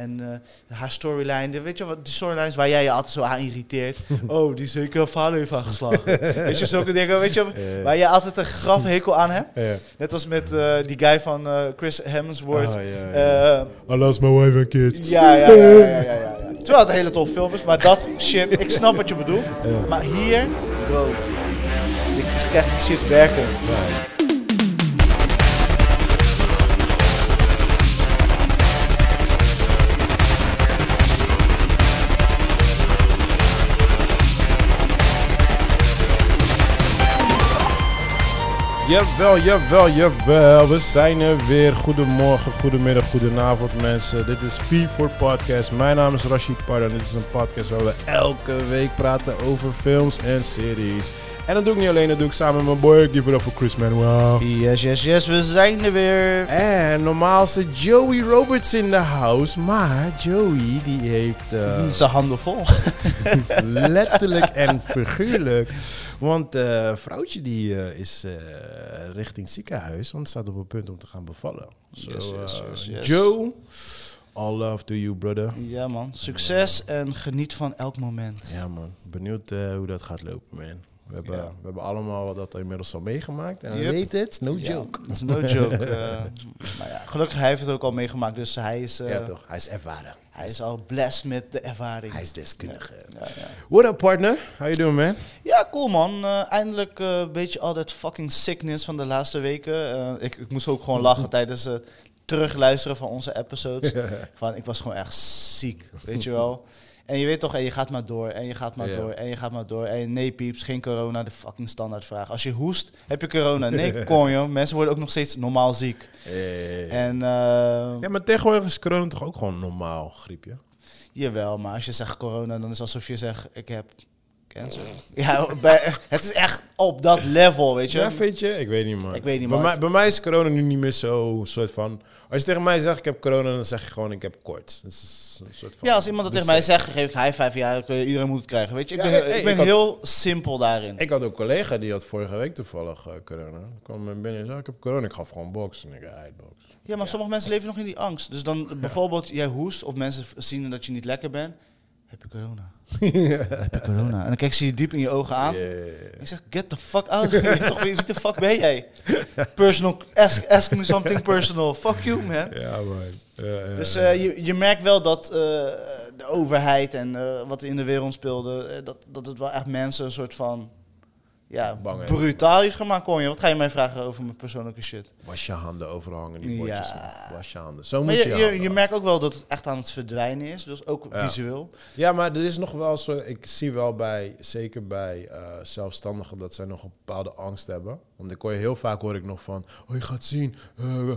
En eh, haar storyline, weet je wat, die storylines waar jij je altijd zo aan irriteert. oh, die zeker vader heeft aangeslagen. weet je, zulke dingen, weet je, waar je altijd een graf hekel aan hebt. Net als met eh, die guy van eh, Chris Hemsworth. Ah, ja. Eh, I lost my wife and kids. ja, ja, ja, ja, ja. Terwijl het een hele tof film is, maar dat shit, ik snap wat je bedoelt. Maar hier, bro, ik krijg die shit werken. Jawel, jawel, jawel. We zijn er weer. Goedemorgen, goedemiddag, goedenavond mensen. Dit is P4 Podcast. Mijn naam is Rashid Parda. Dit is een podcast waar we elke week praten over films en series. En dat doe ik niet alleen, dat doe ik samen met mijn boy. Give it up for Chris Manuel. Yes, yes, yes, we zijn er weer. En normaal zit Joey Roberts in de house. Maar Joey die heeft eh, Zijn handen vol. letterlijk en figuurlijk. Want eh vrouwtje die eh, is eh, richting ziekenhuis, want staat op het punt om te gaan bevallen. So, Yes, yes, yes, yes. Joe, all love to you, brother. Ja man, succes en geniet van elk moment. Ja man, benieuwd hoe dat gaat lopen, man. We hebben, Ja. we hebben allemaal dat inmiddels al meegemaakt. En Yep. weten het, no Ja, joke. No joke. eh. maar ja, gelukkig hij heeft het ook al meegemaakt, dus hij is, eh, ja toch, hij is ervaren. hij is al blessed met de ervaring. Hij is deskundige. ja, ja. What up, partner? How you doing, man? Ja, cool man. Eh, eindelijk eh, een beetje al dat fucking sickness van de laatste weken. Eh, ik, ik moest ook gewoon lachen tijdens het terugluisteren van onze episodes. Van, ik was gewoon echt ziek, weet je wel. En je weet toch, en je gaat maar door, en je gaat maar Ja. door, en je gaat maar door. En nee pieps, geen corona, de fucking standaardvraag. Als je hoest, heb je corona. Nee, kon je. Mensen worden ook nog steeds normaal ziek. En eh, ja, maar tegenwoordig is corona toch ook gewoon normaal griepje? jawel, maar als je zegt corona, dan is alsof je zegt, ik heb Ja, bij, het is echt op dat level, weet je. Ja, vind je? Ik weet niet, man. Ik weet niet, bij mij, bij mij is corona nu niet meer zo soort van... Als je tegen mij zegt ik heb corona, dan zeg je gewoon ik heb koorts. Dat is een soort van... Ja, als iemand dat tegen mij zegt, geef ik high five. Ja, iedereen moet het krijgen. Weet je, ik Ja, ben, hey, ik ben ik had- heel simpel daarin. Ik had ook een collega die had vorige week toevallig eh, corona. Ik kwam me binnen en zei ik heb corona. Ik gaf gewoon box. En ik "Hey, box. ja, maar sommige mensen leven nog in die angst. Dus dan bijvoorbeeld, jij hoest of mensen zien dat je niet lekker bent. Heb je corona? Heb je corona? En dan kijk ze je diep in je ogen aan. Yeah. Ik zeg, get the fuck out. Toch, wie de fuck ben jij? Personal, ask, ask me something personal. Fuck you, man. Ja, man. Dus eh, je, je merkt wel dat eh, de overheid en eh, wat er in de wereld speelde, dat, dat het wel echt mensen een soort van ja, Bang brutaal heeft gemaakt. Kon je? Wat ga je mij vragen over mijn persoonlijke shit? Was je handen overal hangen, die bordjes. Ja. Was je handen. Zo Maar moet je, je merkt ook wel dat het echt aan het verdwijnen is, dus ook Ja. visueel. Ja, maar er is nog wel zo. Ik zie wel bij, zeker bij eh, zelfstandigen, dat zij nog een bepaalde angst hebben. Want ik hoor je heel vaak hoor ik nog van, oh je gaat zien, eh, eh,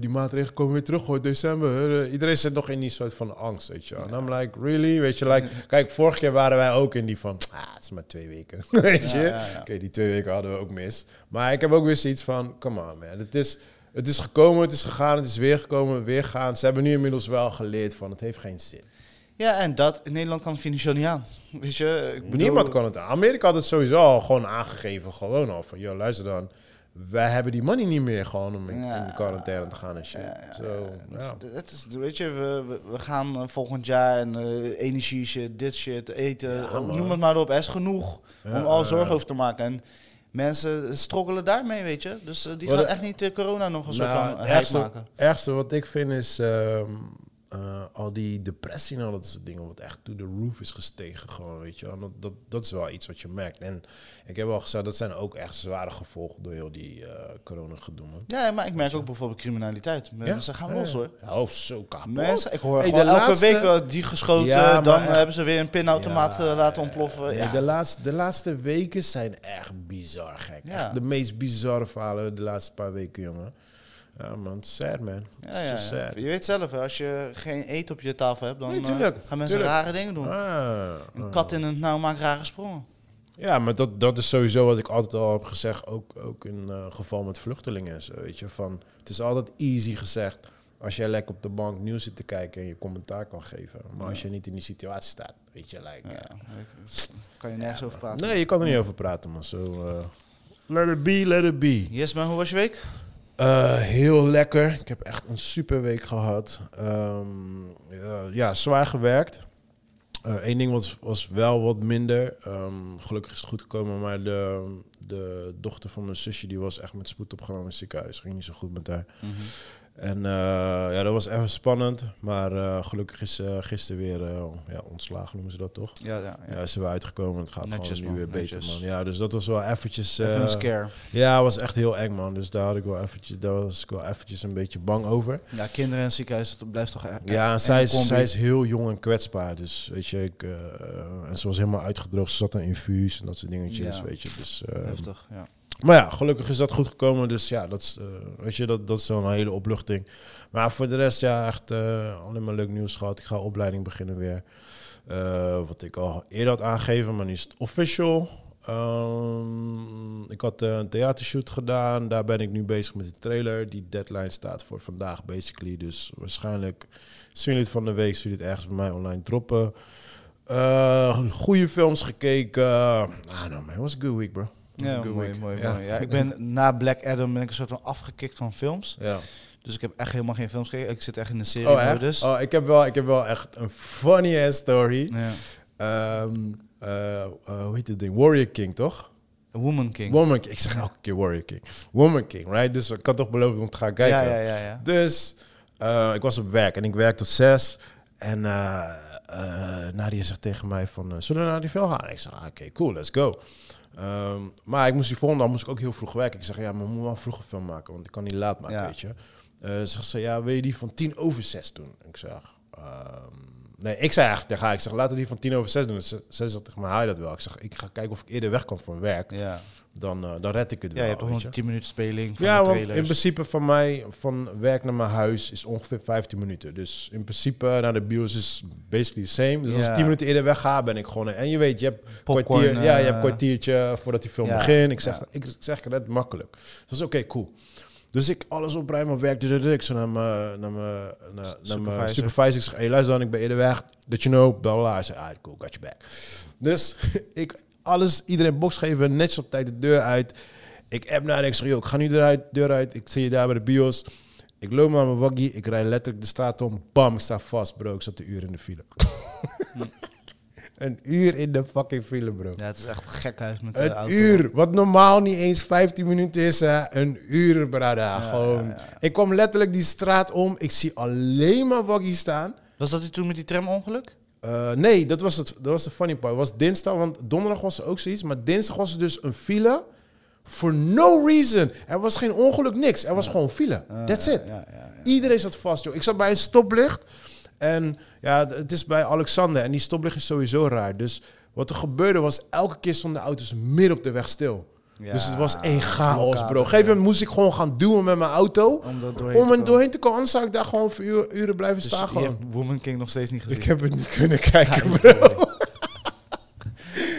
die maatregelen komen weer terug, hoor, december. Iedereen zit nog in die soort van angst, weet je. En I'm like, really? Weet je, like, kijk, vorig jaar waren wij ook in die van, ah, het is maar twee weken, weet je. Ja, ja, ja. Oké, die twee weken hadden we ook mis. Maar ik heb ook weer zoiets van, come on man, het is... Het is gekomen, het is gegaan, het is weer gekomen, weer gaan. Ze hebben nu inmiddels wel geleerd van, het heeft geen zin. Ja, en dat in Nederland kan het financieel niet aan. Weet je, ik bedoel- Niemand kan het aan. Amerika had het sowieso al gewoon aangegeven. Gewoon al van, joh, luister dan. Wij hebben die money niet meer gewoon om in, Ja. in de quarantaine te gaan en shit. Ja, ja, Zo, Dus Het is, weet je, we, we, gaan eh, volgend jaar en eh, energie shit, dit shit, eten, eh, noem het maar op. Er is genoeg om al zorgen over te maken. En mensen stroggelen daarmee, weet je. Dus die Wat gaan echt niet eh, corona nog een soort Nou, van het ergste wat ik vind is ehm, eh, al die depressie en al dat soort dingen, wat echt to the roof is gestegen gewoon, weet je wel. En Dat, dat, dat is wel iets wat je merkt. En ik heb al gezegd, dat zijn ook echt zware gevolgen door heel die eh corona gedoe, man. Ja, maar ik merk ook bijvoorbeeld criminaliteit. Mensen gaan los hoor. Oh, zo kapot. Mensen, ik hoor Hey, de elke laatste- week wel die geschoten, dan echt- hebben ze weer een pinautomaat eh, laten ontploffen. Nee, de, laatste, de laatste weken zijn echt bizar gek. Echt de meest bizarre verhalen de laatste paar weken, jongen. Ja, man. Sad, man. Ja, ja, sad. Je weet zelf, hè, als je geen eten op je tafel hebt, dan Nee, eh, gaan mensen tuurlijk. rare dingen doen. Ah, Een ah. kat in het nauw maakt rare sprongen. Ja, maar dat, dat is sowieso wat ik altijd al heb gezegd. Ook, ook in eh, geval met vluchtelingen zo, weet je. Van, het is altijd easy gezegd als jij lekker op de bank nieuws zit te kijken en je commentaar kan geven. Maar als je niet in die situatie staat, weet je, like... Ja, ja. ik- kan je nergens over praten. Nee, je kan er niet over praten, man. Zo, eh, let it be, let it be. Yes man, hoe was je week? Eh, heel lekker. Ik heb echt een super week gehad. Ehm, ja, ja, zwaar gewerkt. Eén ding was, was wel wat minder. Ehm, gelukkig is het goed gekomen, maar de, de dochter van mijn zusje die was echt met spoed opgenomen in het ziekenhuis. Ging niet zo goed met haar. Mhm. En eh, ja, dat was even spannend. Maar eh, gelukkig is ze gisteren weer eh, ja, ontslagen, noemen ze dat toch? Ja, ja, ja. Ja, ze weer uitgekomen. Het gaat Netjes, gewoon nu weer beter, netjes. man. Ja, dus dat was wel eventjes... Even een eh, scare. ja, was echt heel eng, man. Dus daar had ik wel eventjes, daar was ik wel eventjes een beetje bang over. Ja, kinderen in het ziekenhuis, dat blijft toch... e- Ja, en eng zij is, zij is heel jong en kwetsbaar. Dus weet je, ik, eh, en ze was helemaal uitgedroogd. Ze zat een infuus en dat soort dingetjes, Ja. weet je. Dus, eh, Heftig, ja. Maar ja, gelukkig is dat goed gekomen. Dus ja, dat is, eh, weet je, dat, dat is wel een hele opluchting. Maar voor de rest, ja, echt eh, alleen maar leuk nieuws gehad. Ik ga opleiding beginnen weer. Eh, wat ik al eerder had aangegeven, maar nu is het official. Ehm, ik had een theatershoot gedaan. Daar ben ik nu bezig met de trailer. Die deadline staat voor vandaag, basically. Dus waarschijnlijk zien jullie het van de week. Zullen het ergens bij mij online droppen. Goede films gekeken. Ah, no man, was a good week, bro. Ja, mooi, week. mooi, Ja. mooi. Ja, ik ben na Black Adam ben ik een soort van afgekikt van films. Ja. Dus ik heb echt helemaal geen films gekeken. Ik zit echt in de serie Oh. Oh, ik heb wel, ik heb wel echt een funny ass story. Ja. Ehm, eh, eh, hoe heet dit ding? Warrior King, toch? Woman King. Woman King. Ik zeg elke keer Warrior King. Woman King, right? Dus ik had toch beloofd om te gaan kijken. ja, ja, ja, ja. Dus eh, ik was op werk en ik werk tot zes. En Nadia zegt tegen mij van, zullen we naar die film gaan? Ik zeg, ah, oké, cool, let's go. Ehm, maar ik moest die volgende dag moest ik ook heel vroeg werken. Ik zeg, ja, maar we moeten wel vroeg een film maken, want ik kan niet laat maken, Ja. weet je. Zegt ze, ja, wil je die van tien over zes doen? Ik zeg, ehm, nee, ik zei eigenlijk tegen haar, ik zeg, laten we die van tien over zes doen. Ze, ze zegt tegen mij, haal je dat wel? Ik zeg, ik ga kijken of ik eerder weg kan van werk. Ja, Dan, eh, dan red ik het ja wel, je hebt nog je. een 10 minuten speling van Ja, de want trailers. in principe van mij, van werk naar mijn huis, is ongeveer 15 minuten. Dus in principe naar de bios is basically the same. Dus als ik Ja. 10 minuten eerder wegga, ben ik gewoon... En je weet, je hebt Popcorn, kwartier, ja, je eh, hebt een kwartiertje voordat die film ja, begint. Ik zeg, ja. ik, ik zeg, red makkelijk. Dus dat is oké, cool. Dus ik alles opruimen op werk. duh, duh, duh. Ik zo naar mijn, naar mijn, naar, naar mijn Supervisor. Ik zeg, hey, luister dan, ik ben eerder weg. Dat you know, bla bla, bla. Hij zei, ah, cool, got your back. Dus ik alles, iedereen box geven, netjes op tijd de deur uit. Ik app naar en ik zeg, joh, ik ga nu eruit, deur uit. Ik zie je daar bij de bios. Ik loop naar mijn waggie, ik rijd letterlijk de straat om. Bam, ik sta vast, bro. Ik zat een uur in de file. een uur in de fucking file, bro. Ja, het is echt een gek huis met de Een auto. uur, wat normaal niet eens 15 minuten is, hè. Een uur, brada. Gewoon. ja, ja. Ik kwam letterlijk die straat om. Ik zie alleen maar waggie staan. Was dat die toen met die tramongeluk? Eh, nee, dat was, het, dat was de funny part. Het was dinsdag, want donderdag was er ook zoiets. Maar dinsdag was er dus een file. For no reason. Er was geen ongeluk, niks. Er was gewoon file. That's it. Ah, Ja, ja, ja. Iedereen zat vast, joh. Ik zat bij een stoplicht. En ja, het is bij Alexander. En die stoplicht is sowieso raar. Dus wat er gebeurde was, elke keer stonden de auto's midden op de weg stil. Ja, dus het was één chaos, bro. Op een gegeven moment moest ik gewoon gaan duwen met mijn auto. Om er doorheen Om te er komen. doorheen te komen. Anders zou ik daar gewoon voor uren, uren blijven Dus staan. Gewoon. Woman King nog steeds niet gezien? Ik heb het niet kunnen kijken, Ja, bro.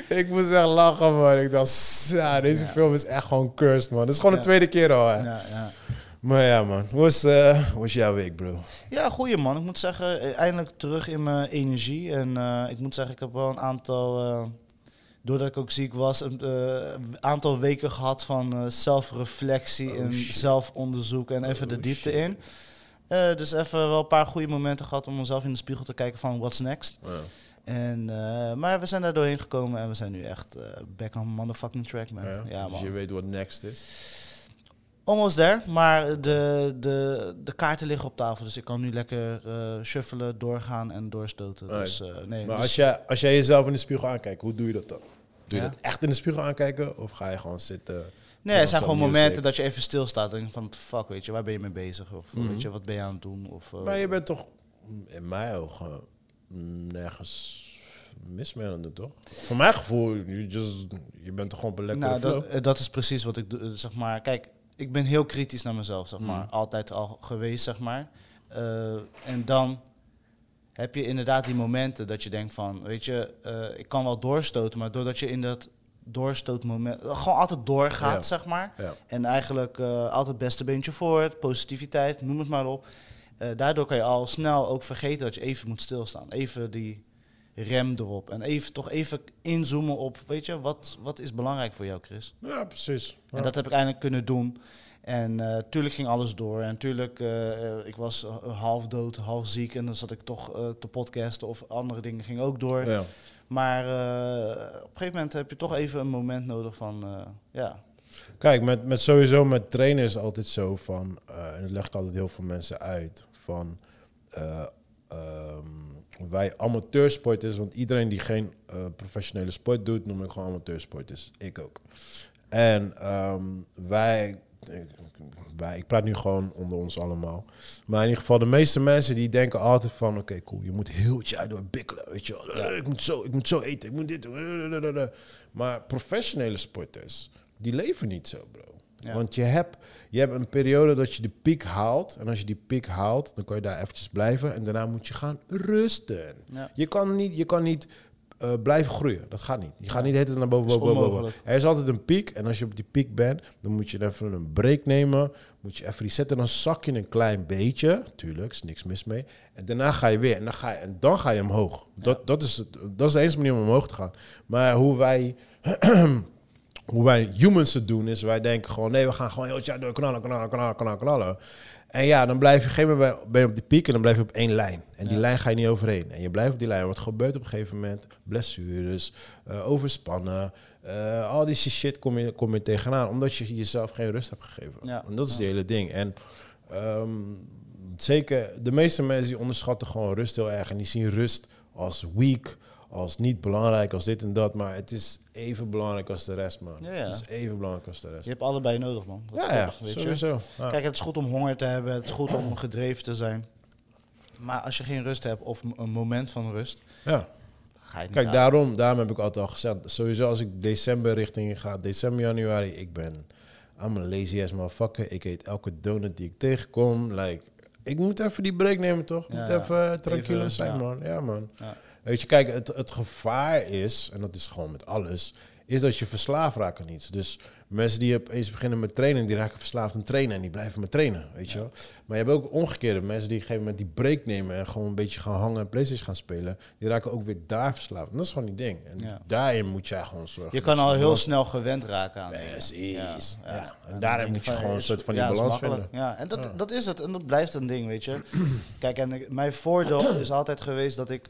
Ik moest echt lachen, man. Ik dacht, ja, deze Ja. film is echt gewoon cursed, man. Dat is gewoon Ja. de tweede keer al, hè. Ja, ja. Maar ja, man. Hoe was, eh, hoe was jouw week, bro? Ja, goeie man. Ik moet zeggen, eh, eindelijk terug in mijn energie. En eh, ik moet zeggen, ik heb wel een aantal, eh, doordat ik ook ziek was, een eh, aantal weken gehad van eh, zelfreflectie Oh, en shit. zelfonderzoek en even de Oh, diepte shit. in. Eh, dus even wel een paar goede momenten gehad om mezelf in de spiegel te kijken van what's next. En, eh, maar we zijn daar doorheen gekomen en we zijn nu echt back on motherfucking track, man. Ja, dus man. je weet wat next is. Almost there, maar de, de, de kaarten liggen op tafel. Dus ik kan nu lekker shuffelen, doorgaan en doorstoten. Dus, nee, Maar dus- als jij, als jij jezelf in de spiegel aankijkt, hoe doe je dat dan? Doe je Ja? dat echt in de spiegel aankijken? Of ga je gewoon zitten? nee, er zijn gewoon music? momenten dat je even stilstaat en van, fuck, weet je, waar ben je mee bezig? Of Mhm. weet je, wat ben je aan het doen? Of, eh, Maar je bent toch, in mijn ogen, nergens mis mee aan het doen, toch? Voor mijn gevoel, you just, je bent toch gewoon op een lekkere nou, dat, eh, dat is precies wat ik doe, eh, zeg maar. Kijk, ik ben heel kritisch naar mezelf, zeg maar. Mhm. Altijd al geweest, zeg maar. En dan heb je inderdaad die momenten dat je denkt van, weet je, eh, ik kan wel doorstoten, maar doordat je in dat doorstootmoment gewoon altijd doorgaat, Ja. zeg maar. Ja. En eigenlijk eh, altijd het beste beentje voor, positiviteit, noem het maar op. Eh, daardoor kan je al snel ook vergeten dat je even moet stilstaan. Even die, rem erop. En even toch even inzoomen op, weet je, wat, wat is belangrijk voor jou, Chris? Ja, precies. Ja. En dat heb ik eindelijk kunnen doen. En eh tuurlijk ging alles door. En tuurlijk, eh, eh, ik was eh, half dood, half ziek. En dan zat ik toch eh, te podcasten of andere dingen gingen ook door. Ja. Maar eh, op een gegeven moment heb je toch even een moment nodig van, eh, ja, Kijk, met, met sowieso met trainen is het altijd zo van, eh, en dat leg ik altijd heel veel mensen uit, van eh, ehm, wij amateursporters, want iedereen die geen eh, professionele sport doet, noem ik gewoon amateursporters. Ik ook. En ehm, wij, wij, ik praat nu gewoon onder ons allemaal. Maar in ieder geval, de meeste mensen die denken altijd van, oké, cool, je moet heel het jaar door bikkelen, weet je wel. Ja. Ik, moet zo, ik moet zo eten, ik moet dit doen. Maar professionele sporters, die leven niet zo, bro. Ja. Want je hebt, je hebt een periode dat je de piek haalt. En als je die piek haalt, dan kan je daar eventjes blijven. En daarna moet je gaan rusten. Ja. Je kan niet, je kan niet eh, blijven groeien. Dat gaat niet. Je gaat niet de hele tijd naar boven, boven, boven. Er is altijd een piek. En als je op die piek bent, dan moet je even een break nemen. Moet je even resetten. Dan zak je een klein beetje. Tuurlijk, is niks mis mee. En daarna ga je weer. En dan ga je, en dan ga je omhoog. Dat, dat, is, het- dat is de enige manier om omhoog te gaan. Maar hoe wij... hoe wij humans het doen, is wij denken gewoon... nee, we gaan gewoon heel het jaar door knallen, knallen, knallen, knallen, knallen. En ja, dan blijf je... op een gegeven moment ben je op die piek en dan blijf je op één lijn. En die lijn ga je niet overheen. En je blijft op die lijn. Wat gebeurt op een gegeven moment? Blessures, eh, overspannen... eh, al die shit kom je, kom je tegenaan. Omdat je jezelf geen rust hebt gegeven. Ja. En dat is Ja. het hele ding. En ehm, zeker, de meeste mensen die onderschatten gewoon rust heel erg. En die zien rust als weak, als niet belangrijk, als dit en dat. Maar het is even belangrijk als de rest, man. Ja, ja. Het is even belangrijk als de rest. je hebt allebei nodig, man. Dat Ja, ja, weet je. sowieso. Ja. Kijk, het is goed om honger te hebben, het is goed om gedreven te zijn. Maar als je geen rust hebt of een moment van rust, ja. ga je Kijk, halen. daarom, daarom heb ik altijd al gezegd, sowieso als ik december richting ga, december, januari, ik ben I'm a lazy ass motherfucker. Ik eet elke donut die ik tegenkom. Like, ik moet even die break nemen, toch? Ik moet even tranquilo Even, zijn, man. Ja, man. Ja. Weet je, kijk, het, het gevaar is, en dat is gewoon met alles, is dat je verslaafd raakt aan iets. Dus mensen die opeens beginnen met trainen, die raken verslaafd aan trainen en die blijven maar trainen, weet je wel. Maar je hebt ook omgekeerde mensen die op een gegeven moment die break nemen en gewoon een beetje gaan hangen en Playstation gaan spelen. Die raken ook weer daar verslaafd. En dat is gewoon die ding. En Ja. daarin moet jij gewoon zorgen. Je kan al heel snel gewend raken aan. Precies. Ja. En daarin moet je gewoon een soort van die balans vinden. Ja, en dat, dat is het. En dat blijft een ding, weet je. Kijk, en ik- mijn voordeel is altijd geweest dat ik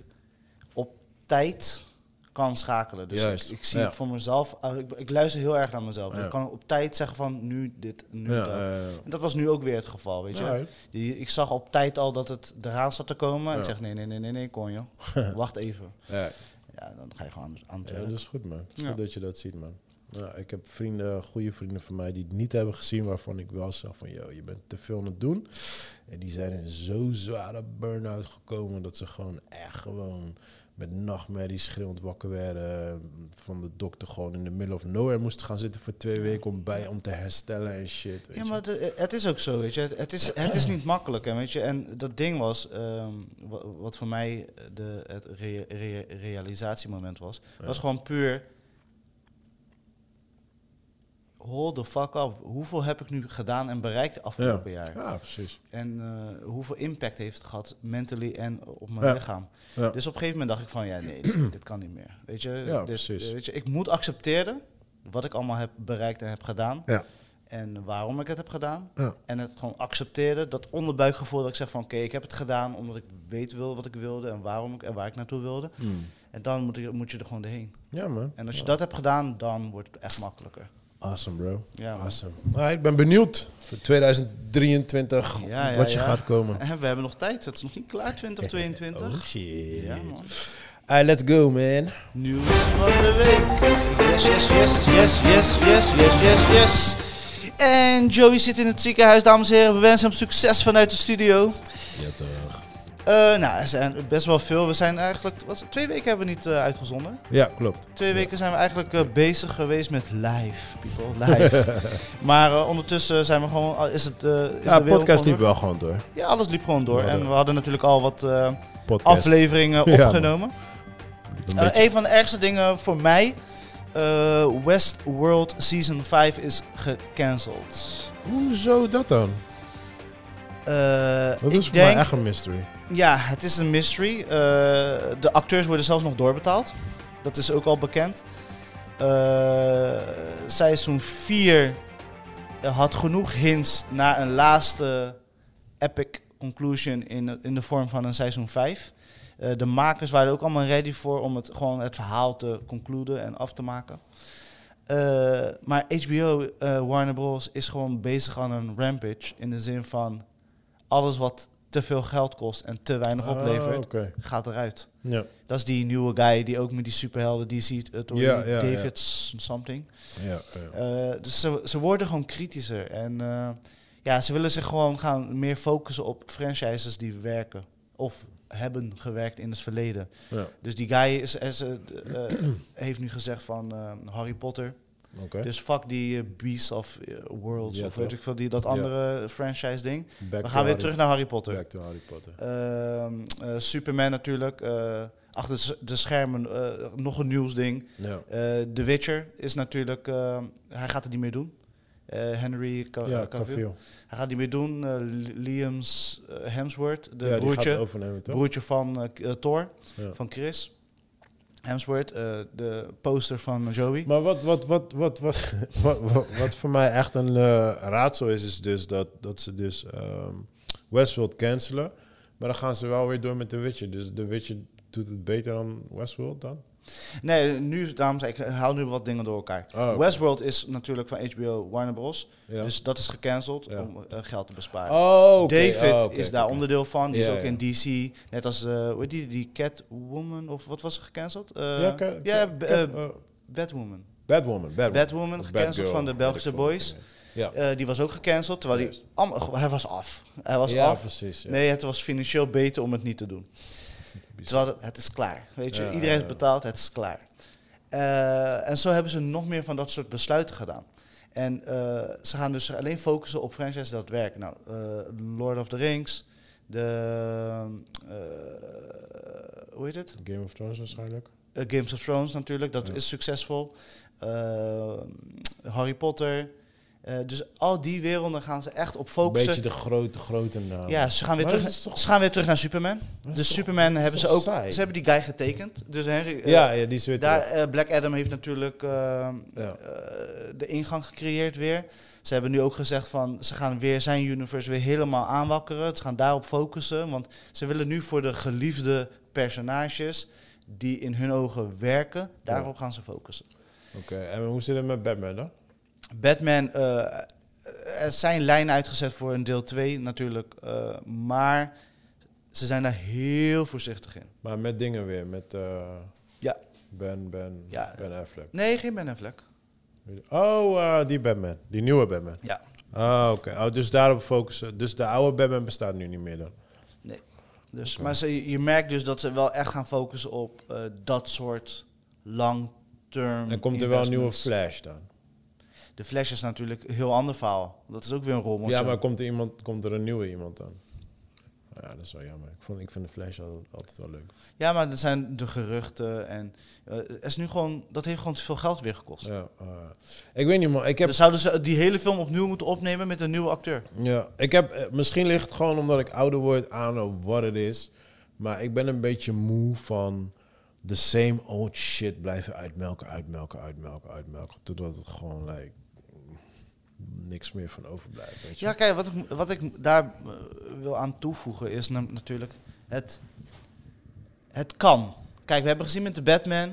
tijd kan schakelen. Dus Juist, ik, ik zie ja. voor mezelf, uh, ik, ik luister heel erg naar mezelf. Dus Ja. ik kan op tijd zeggen van nu dit, nu Ja, dat. En dat was nu ook weer het geval, weet je. Die, ik zag op tijd al dat het eraan zat te komen. Ja. Ik zeg nee, nee, nee, nee, nee, kon joh. Wacht even. ja. Ja, dan ga je gewoon aan, aan het Ja, dat is goed, man. Het is Ja. goed dat je dat ziet, man. Ja, ik heb vrienden, goede vrienden van mij die het niet hebben gezien, waarvan ik wel zeg van, yo, je bent te veel aan het doen. En die zijn in zo'n zware burn-out gekomen dat ze gewoon echt gewoon met nachtmerries schreeuwend wakker werden. Van de dokter gewoon in de middle of nowhere moesten gaan zitten voor twee weken om, bij, om te herstellen en shit. Weet Ja, maar de- het is ook zo, weet je. Het is, het is niet makkelijk, hè, weet je. En dat ding was, ehm, wa- wat voor mij de, het rea- rea- realisatiemoment was, was gewoon puur... Hold the fuck up. Hoeveel heb ik nu gedaan en bereikt de afgelopen jaar? Ja, precies. En eh, hoeveel impact heeft het gehad, mentally en op mijn Ja. lichaam? Ja. Dus op een gegeven moment dacht ik van, ja, nee, dit, dit kan niet meer. Weet je, Ja, dit, precies. weet je, ik moet accepteren wat ik allemaal heb bereikt en heb gedaan. Ja. En waarom ik het heb gedaan. Ja. En het gewoon accepteren, dat onderbuikgevoel dat ik zeg van, oké, ik heb het gedaan omdat ik weet wil wat ik wilde en waarom ik en waar ik naartoe wilde. Hmm. En dan moet, je moet je er gewoon doorheen. Ja, man. En als je Ja. dat hebt gedaan, dan wordt het echt makkelijker. Awesome, bro. Ja, man. Awesome. Nou, ik ben benieuwd voor 2023 Ja, ja, wat je ja. gaat komen. En we hebben nog tijd, het is nog niet klaar, 2022. Oh shit. Ja, man. Let's go, man. Nieuws van de week. Yes, yes, yes, yes, yes, yes, yes, yes, yes. En Joey zit in het ziekenhuis, dames en heren. We wensen hem succes vanuit de studio. Ja, toch. Eh, nou, er zijn best wel veel. We zijn eigenlijk, wat, twee weken hebben we niet eh, uitgezonden. Ja, klopt. Twee weken zijn we eigenlijk eh, bezig geweest met live, people, live. maar ondertussen zijn we gewoon, is het, is Ja, de podcast liep wel gewoon door. Ja, alles liep gewoon door. We En we hadden natuurlijk al wat afleveringen Ja, opgenomen. Een beetje- een van de ergste dingen voor mij. Westworld Season 5 is gecanceld. Hoezo dat dan? Dat ik is voor mij denk, echt een mystery. Ja, het is een mystery. Eh, de acteurs worden zelfs nog doorbetaald. Dat is ook al bekend. Eh, seizoen 4 had genoeg hints naar een laatste epic conclusion in, in de vorm van een seizoen 5. Eh, de makers waren ook allemaal ready voor om het, gewoon het verhaal te concluden en af te maken. Eh, maar HBO, Warner Bros. is gewoon bezig aan een rampage. In de zin van alles wat te veel geld kost en te weinig Ah, oplevert, gaat eruit. Ja. Dat is die nieuwe guy die ook met die superhelden, die ziet het door Ja, ja, David something. Ja, ja. Eh, dus ze, ze worden gewoon kritischer. En eh, ja, ze willen zich gewoon gaan meer focussen op franchises die werken. Of hebben gewerkt in het verleden. ja. Dus die guy is, is, eh, heeft nu gezegd van Harry Potter. Dus fuck die eh, Beast of eh, Worlds Ja, of weet ik veel, die, dat Ja. andere franchise ding. Back We gaan weer Harry- terug naar Harry Potter. Back to Harry Potter. Ehm, eh, Superman natuurlijk. eh, achter de schermen eh, nog een nieuwsding. Ja. Eh The Witcher is natuurlijk... eh, hij gaat het niet meer doen. Eh, Henry Ca- Ja, Cavill. Hij gaat niet meer doen. Eh, Li- Liam's eh, Hemsworth, de broertje, broertje van eh, eh, Thor, van Chris. Hemsworth, eh, de poster van Joey. Maar wat, wat, wat, wat, wat, wat, voor mij echt een eh, raadsel is, is dus dat, dat ze dus ehm, Westworld cancelen. Maar dan gaan ze wel weer door met The Witcher. Dus The Witcher doet het beter dan Westworld dan? Nee, nu, dames, ik haal nu wat dingen door elkaar. Oh. Westworld is natuurlijk van HBO Warner Bros. Ja. Dus dat is gecanceld Ja. om eh, geld te besparen. oh. David Oh, is daar onderdeel van. Die is ook in DC. Net als, hoe heet die, die Catwoman, of wat was er gecanceld? Eh, Ja, eh, Batwoman. Batwoman. Batwoman, gecanceld van de Belgische boys. Ja, die was ook gecanceld, terwijl die, allemaal- hij was af. Hij was ja af. precies. Ja. Nee, het was financieel beter om het niet te doen. Terwijl het, het is klaar. Weet je, Ja, iedereen is betaald, het is klaar. Eh, en zo hebben ze nog meer van dat soort besluiten gedaan. En eh, ze gaan dus alleen focussen op franchises dat werken. Nou, eh, Lord of the Rings, de. hoe heet het? Game of Thrones waarschijnlijk. Games of Thrones natuurlijk, dat Ja. is succesvol. Harry Potter. Eh, dus al die werelden gaan ze echt op Een focussen. beetje de grote, grote naam. Ja, ze gaan weer, Maar terug, toch- ze gaan weer terug naar Superman. Dus toch- Superman hebben ze ook. saai? Ze hebben die guy getekend. Dus Henry, eh, ja, ja, die is weer daar, eh, Black Adam heeft natuurlijk eh, Ja. de ingang gecreëerd weer. Ze hebben nu ook gezegd van ze gaan weer zijn universe weer helemaal aanwakkeren. Ze gaan daarop focussen. Want ze willen nu voor de geliefde personages die in hun ogen werken, daarop gaan ze focussen. Oké, en hoe zit het met Batman dan? Batman, eh, er zijn lijnen uitgezet voor een deel 2 natuurlijk. eh, maar ze zijn daar heel voorzichtig in. Maar met dingen weer, met eh, Ja. Ben, Ben, Ja. Ben Affleck. Nee, geen Ben Affleck. Oh, die Batman, die nieuwe Batman. Ja. Ah, oké. Oh, dus daarop focussen. Dus de oude Batman bestaat nu niet meer dan. Dus, Oké. Maar ze, je merkt dus dat ze wel echt gaan focussen op dat soort long-term En komt er wel een nieuwe. Flash dan? De Flash is natuurlijk een heel ander verhaal. Dat is ook weer een rommeltje. Ja, maar komt er, iemand, komt er een nieuwe iemand dan? Ja, dat is wel jammer. Ik, vond, ik vind de Flash altijd, wel leuk. Ja, maar er zijn de geruchten en er is nu gewoon, dat heeft gewoon te veel geld weer gekost. Ja, eh, ik weet niet man, ik heb... Dan zouden ze die hele film opnieuw moeten opnemen met een nieuwe acteur. Ja, ik heb, eh, misschien ligt het gewoon omdat ik ouder word, know what it is. Maar ik ben een beetje moe van the same old shit blijven uitmelken, uitmelken, uitmelken, uitmelken. Totdat het gewoon like, niks meer van overblijft. Weet je? Ja, kijk, wat ik, wat ik daar eh, wil aan toevoegen is natuurlijk het, het kan. Kijk, we hebben gezien met de Batman,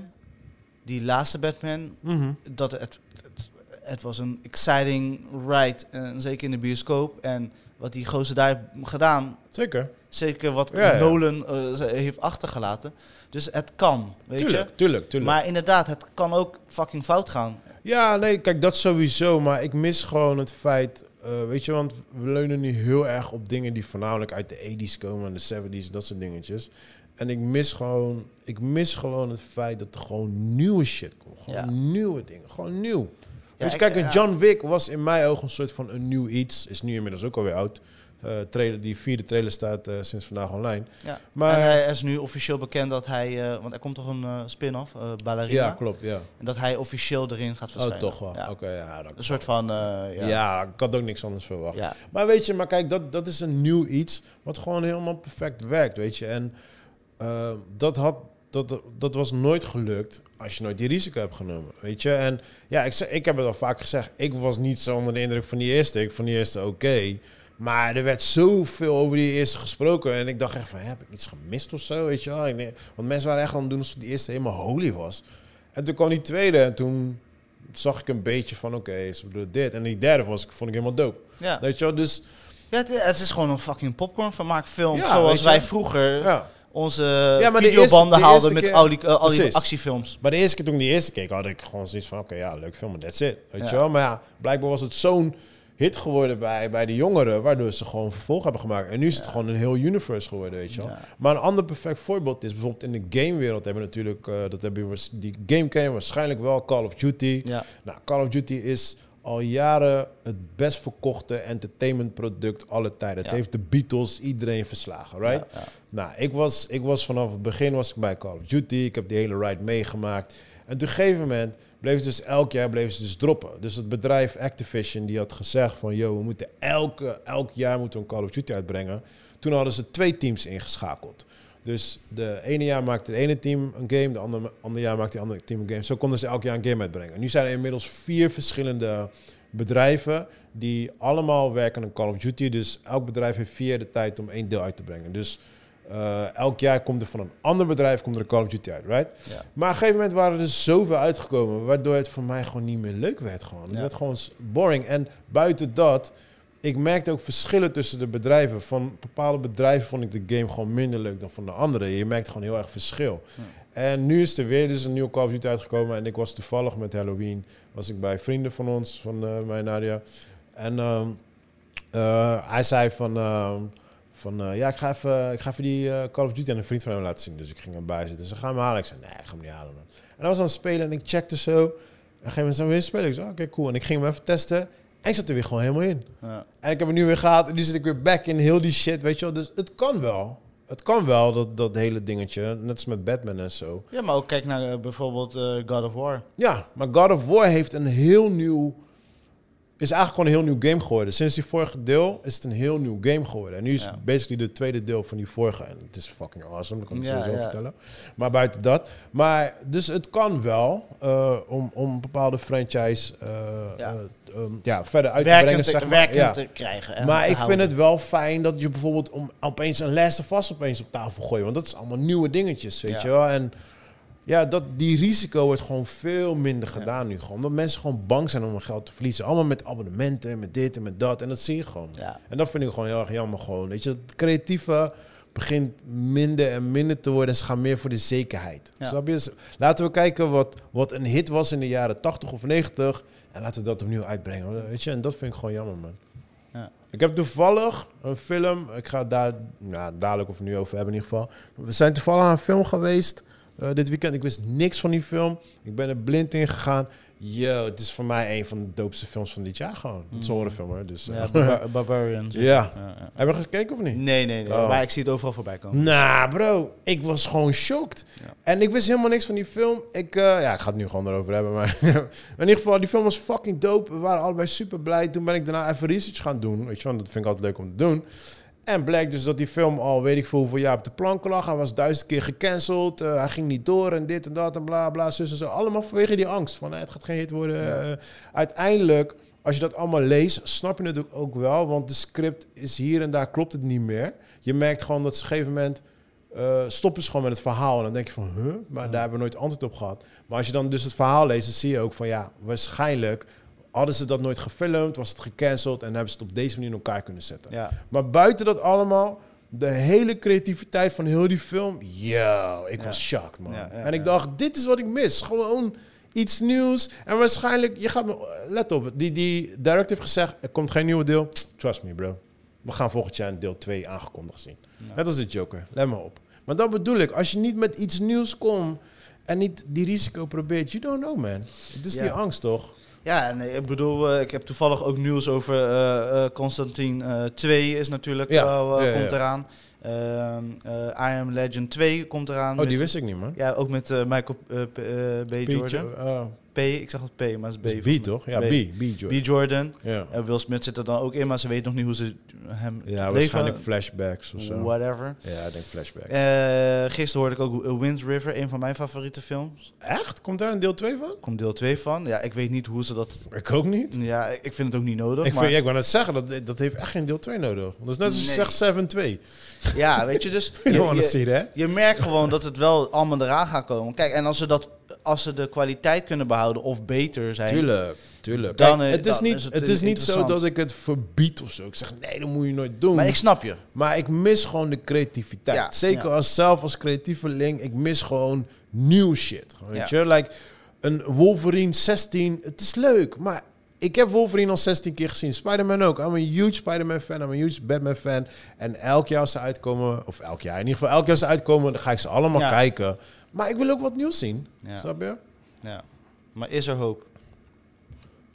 die laatste Batman, Mhm. dat het, het, het was een exciting ride, en zeker in de bioscoop. En wat die gozer daar heeft gedaan, Zeker. zeker wat Ja, ja. Nolan eh, heeft achtergelaten. Dus het kan, weet tuurlijk, je. tuurlijk, tuurlijk. Maar inderdaad, het kan ook fucking fout gaan. Ja, nee, kijk, dat sowieso. Maar ik mis gewoon het feit... eh, weet je, want we leunen nu heel erg op dingen die voornamelijk uit de 80s komen en de 70s, dat soort dingetjes. En ik mis gewoon, ik mis gewoon het feit dat er gewoon nieuwe shit komt. Gewoon Ja. nieuwe dingen, gewoon nieuw. Ja, dus ik- kijk, ja. John Wick was in mijn ogen een soort van een nieuw iets. Is nu inmiddels ook alweer oud. Eh, trailer, die vierde trailer staat eh, sinds vandaag online. Ja. Maar- en hij is nu officieel bekend dat hij, eh, want er komt toch een spin-off, Ballerina, Ja, klopt, ja. en dat hij officieel erin gaat Oh, verschijnen. toch wel. Ja. Oké, ja. Een soort van, ja. ja. ik had ook niks anders verwacht. Ja. Maar weet je, maar kijk, dat, dat is een nieuw iets wat gewoon helemaal perfect werkt, weet je. En dat, had, dat, dat was nooit gelukt als je nooit die risico hebt genomen, weet je. En ja, ik, ik heb het al vaak gezegd, ik was niet zo onder de indruk van die eerste. Ik vond die eerste oké. Maar er werd zoveel over die eerste gesproken. En ik dacht echt van, heb ik iets gemist of zo, weet je wel. Ik Want mensen waren echt aan het doen alsof die eerste helemaal holy was. En toen kwam die tweede en toen zag ik een beetje van, oké, ze bedoelen dit. En die derde was, vond ik helemaal dope. Ja. Weet je wel, dus... Ja, het, het is gewoon een fucking popcorn vermaakfilm. Ja, zoals weet je. wij vroeger Ja. onze Ja, videobanden haalden met keer- al die, al die actiefilms. Maar de eerste keer toen ik die eerste keek, had ik gewoon zoiets van... Oké, ja, leuk film, maar that's it. Weet Ja. je wel? Maar ja, blijkbaar was het zo'n hit geworden bij, bij de jongeren... waardoor ze gewoon vervolg hebben gemaakt. En nu is het gewoon een heel universe geworden, weet je wel. Maar een ander perfect voorbeeld is bijvoorbeeld in de gamewereld... hebben we natuurlijk, eh, dat hebben we, die game ken je waarschijnlijk wel, Call of Duty. Ja. Nou, Call of Duty is al jaren het best verkochte entertainmentproduct alle tijden. Ja. Het heeft de Beatles iedereen verslagen, right? Ja, ja. Nou, ik was, ik was vanaf het begin was ik bij Call of Duty. Ik heb die hele ride meegemaakt. En op een gegeven moment bleef ze dus elk jaar bleef ze dus droppen. Dus het bedrijf Activision die had gezegd van... Yo, we moeten elke, elk jaar moeten een Call of Duty uitbrengen. Toen hadden ze twee teams ingeschakeld. Dus de ene jaar maakte het ene team een game, de andere, andere jaar maakte het andere team een game. Zo konden ze elk jaar een game uitbrengen. Nu zijn er inmiddels vier verschillende bedrijven die allemaal werken aan Call of Duty. Dus elk bedrijf heeft vier de tijd om één deel uit te brengen. Dus eh, elk jaar komt er van een ander bedrijf komt er een Call of Duty uit, right? Ja. Maar op een gegeven moment waren er dus zoveel uitgekomen, waardoor het voor mij gewoon niet meer leuk werd. Gewoon. Het Ja. werd gewoon boring. En buiten dat, ik merkte ook verschillen tussen de bedrijven. Van bepaalde bedrijven vond ik de game gewoon minder leuk dan van de andere. Je merkt gewoon heel erg verschil. Ja. En nu is er weer dus een nieuwe Call of Duty uitgekomen. En ik was toevallig met Halloween, was ik bij vrienden van ons, van eh mij en Nadia. En ehm, eh, hij zei van, ehm, van eh, ja, ik ga, even, ik ga even die eh, Call of Duty aan een vriend van hem laten zien. Dus ik ging erbij zitten. Ze gaan me halen. Ik zei, nee, ik ga hem niet halen. Man. En hij was aan het spelen en ik checkte zo. En op een gegeven moment zijn we weer spelen. Ik zei, oké, cool. En ik ging hem even testen. En ik zat er weer gewoon helemaal in. Ja. En ik heb het nu weer gehad. En nu zit ik weer back in heel die shit, weet je wel. Dus het kan wel. Het kan wel, dat, dat hele dingetje. Net als met Batman en zo. Ja, maar ook kijk naar eh, bijvoorbeeld God of War. Ja, maar God of War heeft een heel nieuw... Is eigenlijk gewoon een heel nieuw game geworden. Sinds die vorige deel is het een heel nieuw game geworden. En nu is Ja. het basically de tweede deel van die vorige. En het is fucking awesome, dat kan ik Ja, sowieso ja. vertellen. Maar buiten dat. Maar dus het kan wel eh, om, om een bepaalde franchise eh, Ja. eh, um, ja, verder uit te brengen. Zeg te, maar. Ja. te krijgen. en Maar ik houden. vind het wel fijn dat je bijvoorbeeld om opeens een Last of Us opeens op tafel gooit. Want dat is allemaal nieuwe dingetjes, weet je wel. En ja, dat, die risico wordt gewoon veel minder gedaan nu. Gewoon. Omdat mensen gewoon bang zijn om hun geld te verliezen. Allemaal met abonnementen, met dit en met dat. En dat zie je gewoon. Ja. En dat vind ik gewoon heel erg jammer gewoon. Weet je, het creatieve begint minder en minder te worden. En ze gaan meer voor de zekerheid. Ja. Snap je? Dus laten we kijken wat, wat een hit was in de jaren 80 of 90. En laten we dat opnieuw uitbrengen. Weet je? En dat vind ik gewoon jammer, man. Ja. Ik heb toevallig een film. Ik ga het daar nou, dadelijk of nu over hebben in ieder geval. We zijn toevallig aan een film geweest eh, dit weekend. Ik wist niks van die film. Ik ben er blind in gegaan. Yo, het is voor mij een van de doopste films van dit jaar gewoon. Het is een Mm. horrorfilm hoor. Dus, Ja, eh, Barbar- Barbarians. Ja. Ja, ja. Heb je gekeken of niet? Nee, nee, nee. Oh. Maar ik zie het overal voorbij komen. Nou, bro, ik was gewoon shocked. En ik wist helemaal niks van die film. Ik, eh, ja, ik ga het nu gewoon erover hebben. Maar in ieder geval, die film was fucking dope. We waren allebei super blij. Toen ben ik daarna even research gaan doen. Weet je, want dat vind ik altijd leuk om te doen. En blijkt dus dat die film al, weet ik veel hoeveel jaar op de plank lag. Hij was duizend keer gecanceld. Eh, hij ging niet door en dit en dat en bla bla, zus en zo. Allemaal vanwege die angst van, eh, het gaat geen hit worden. Ja. Eh, uiteindelijk, als je dat allemaal leest, snap je het ook- ook wel. Want de script is hier en daar, klopt het niet meer. Je merkt gewoon dat ze op een gegeven moment... eh, stoppen ze gewoon met het verhaal. En dan denk je van, huh? Maar daar hebben we nooit antwoord op gehad. Maar als je dan dus het verhaal leest, dan zie je ook van... Ja, waarschijnlijk hadden ze dat nooit gefilmd, was het gecanceld... en hebben ze het op deze manier in elkaar kunnen zetten. Ja. Maar buiten dat allemaal, de hele creativiteit van heel die film... Yo, ik Ja. was shocked, man. Ja, en ik dacht, dit is wat ik mis. Gewoon iets nieuws. En waarschijnlijk, je gaat me... Let op, die, die director heeft gezegd... er komt geen nieuwe deel. Trust me, bro. We gaan volgend jaar een deel 2 aangekondigd zien. Net als de Joker. Let me op. Maar dat bedoel ik. Als je niet met iets nieuws komt... en niet die risico probeert. You don't know, man. Het is die angst, toch? Ja, en eh, ik bedoel, eh, ik heb toevallig ook nieuws over eh, Constantine eh 2 is natuurlijk Ja, wel, eh, ja, ja, komt eraan. Ehm, eh, I Am Legend 2 komt eraan. Oh, die wist ik niet, man. Ja, ook met Michael B. Jordan. P, ik zeg het P, maar het is B. toch? Ja, B. B. B, Jordan. B. Jordan. Ja. En Will Smith zit er dan ook in, maar ze weten nog niet hoe ze hem ja, leven. waarschijnlijk flashbacks of zo. Whatever. Ja, ik denk flashbacks. Eh, gisteren hoorde ik ook Wind River, een van mijn favoriete films. Echt? Komt daar een deel 2 van? Komt deel 2 van. Ja, ik weet niet hoe ze dat... Ik ook niet. Ja, ik vind het ook niet nodig. Ik, maar... vind, ja, ik wou net zeggen, dat, dat heeft echt geen deel 2 nodig. Want dat is net als je Nee. zegt 7-2. Ja, weet je, dus... You je, je- see that. je merkt gewoon dat het wel allemaal eraan gaat komen. Kijk, en als ze, dat, als ze de kwaliteit kunnen behouden of beter zijn... Tuurlijk, tuurlijk. Dan, Kijk, het is dan niet, is het het is niet zo dat ik het verbied of zo. Ik zeg, nee, dat moet je nooit doen. Maar ik snap je. Maar ik mis gewoon de creativiteit. Ja, Zeker ja. als zelf als creatieveling. Ik mis gewoon nieuw shit. Weet Ja. je? Like een Wolverine 16. Het is leuk, maar ik heb Wolverine al 16 keer gezien. Spider-Man ook. I'm a huge Spider-Man fan. I'm a huge Batman fan. En elk jaar als ze uitkomen, of elk jaar in ieder geval, elk jaar als ze uitkomen, dan ga ik ze allemaal Ja. kijken. Maar ik wil ook wat nieuws zien. Ja. Snap je? Ja. Maar is er hoop?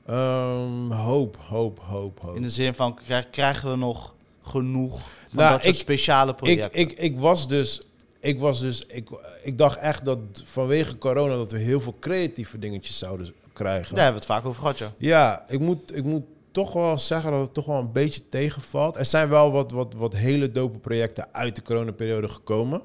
Ehm, hoop, hoop, hoop, hoop. In de zin van, krijg- krijgen we nog genoeg van Nou, dat ik- speciale ik, projecten? ik, ik was dus. Ik, was dus ik, ik dacht echt dat vanwege corona dat we heel veel creatieve dingetjes zouden krijgen. Daar hebben we het vaak over gehad, ja. Ja, ik moet, ik moet toch wel zeggen dat het toch wel een beetje tegenvalt. Er zijn wel wat, wat, wat hele dope projecten uit de coronaperiode gekomen.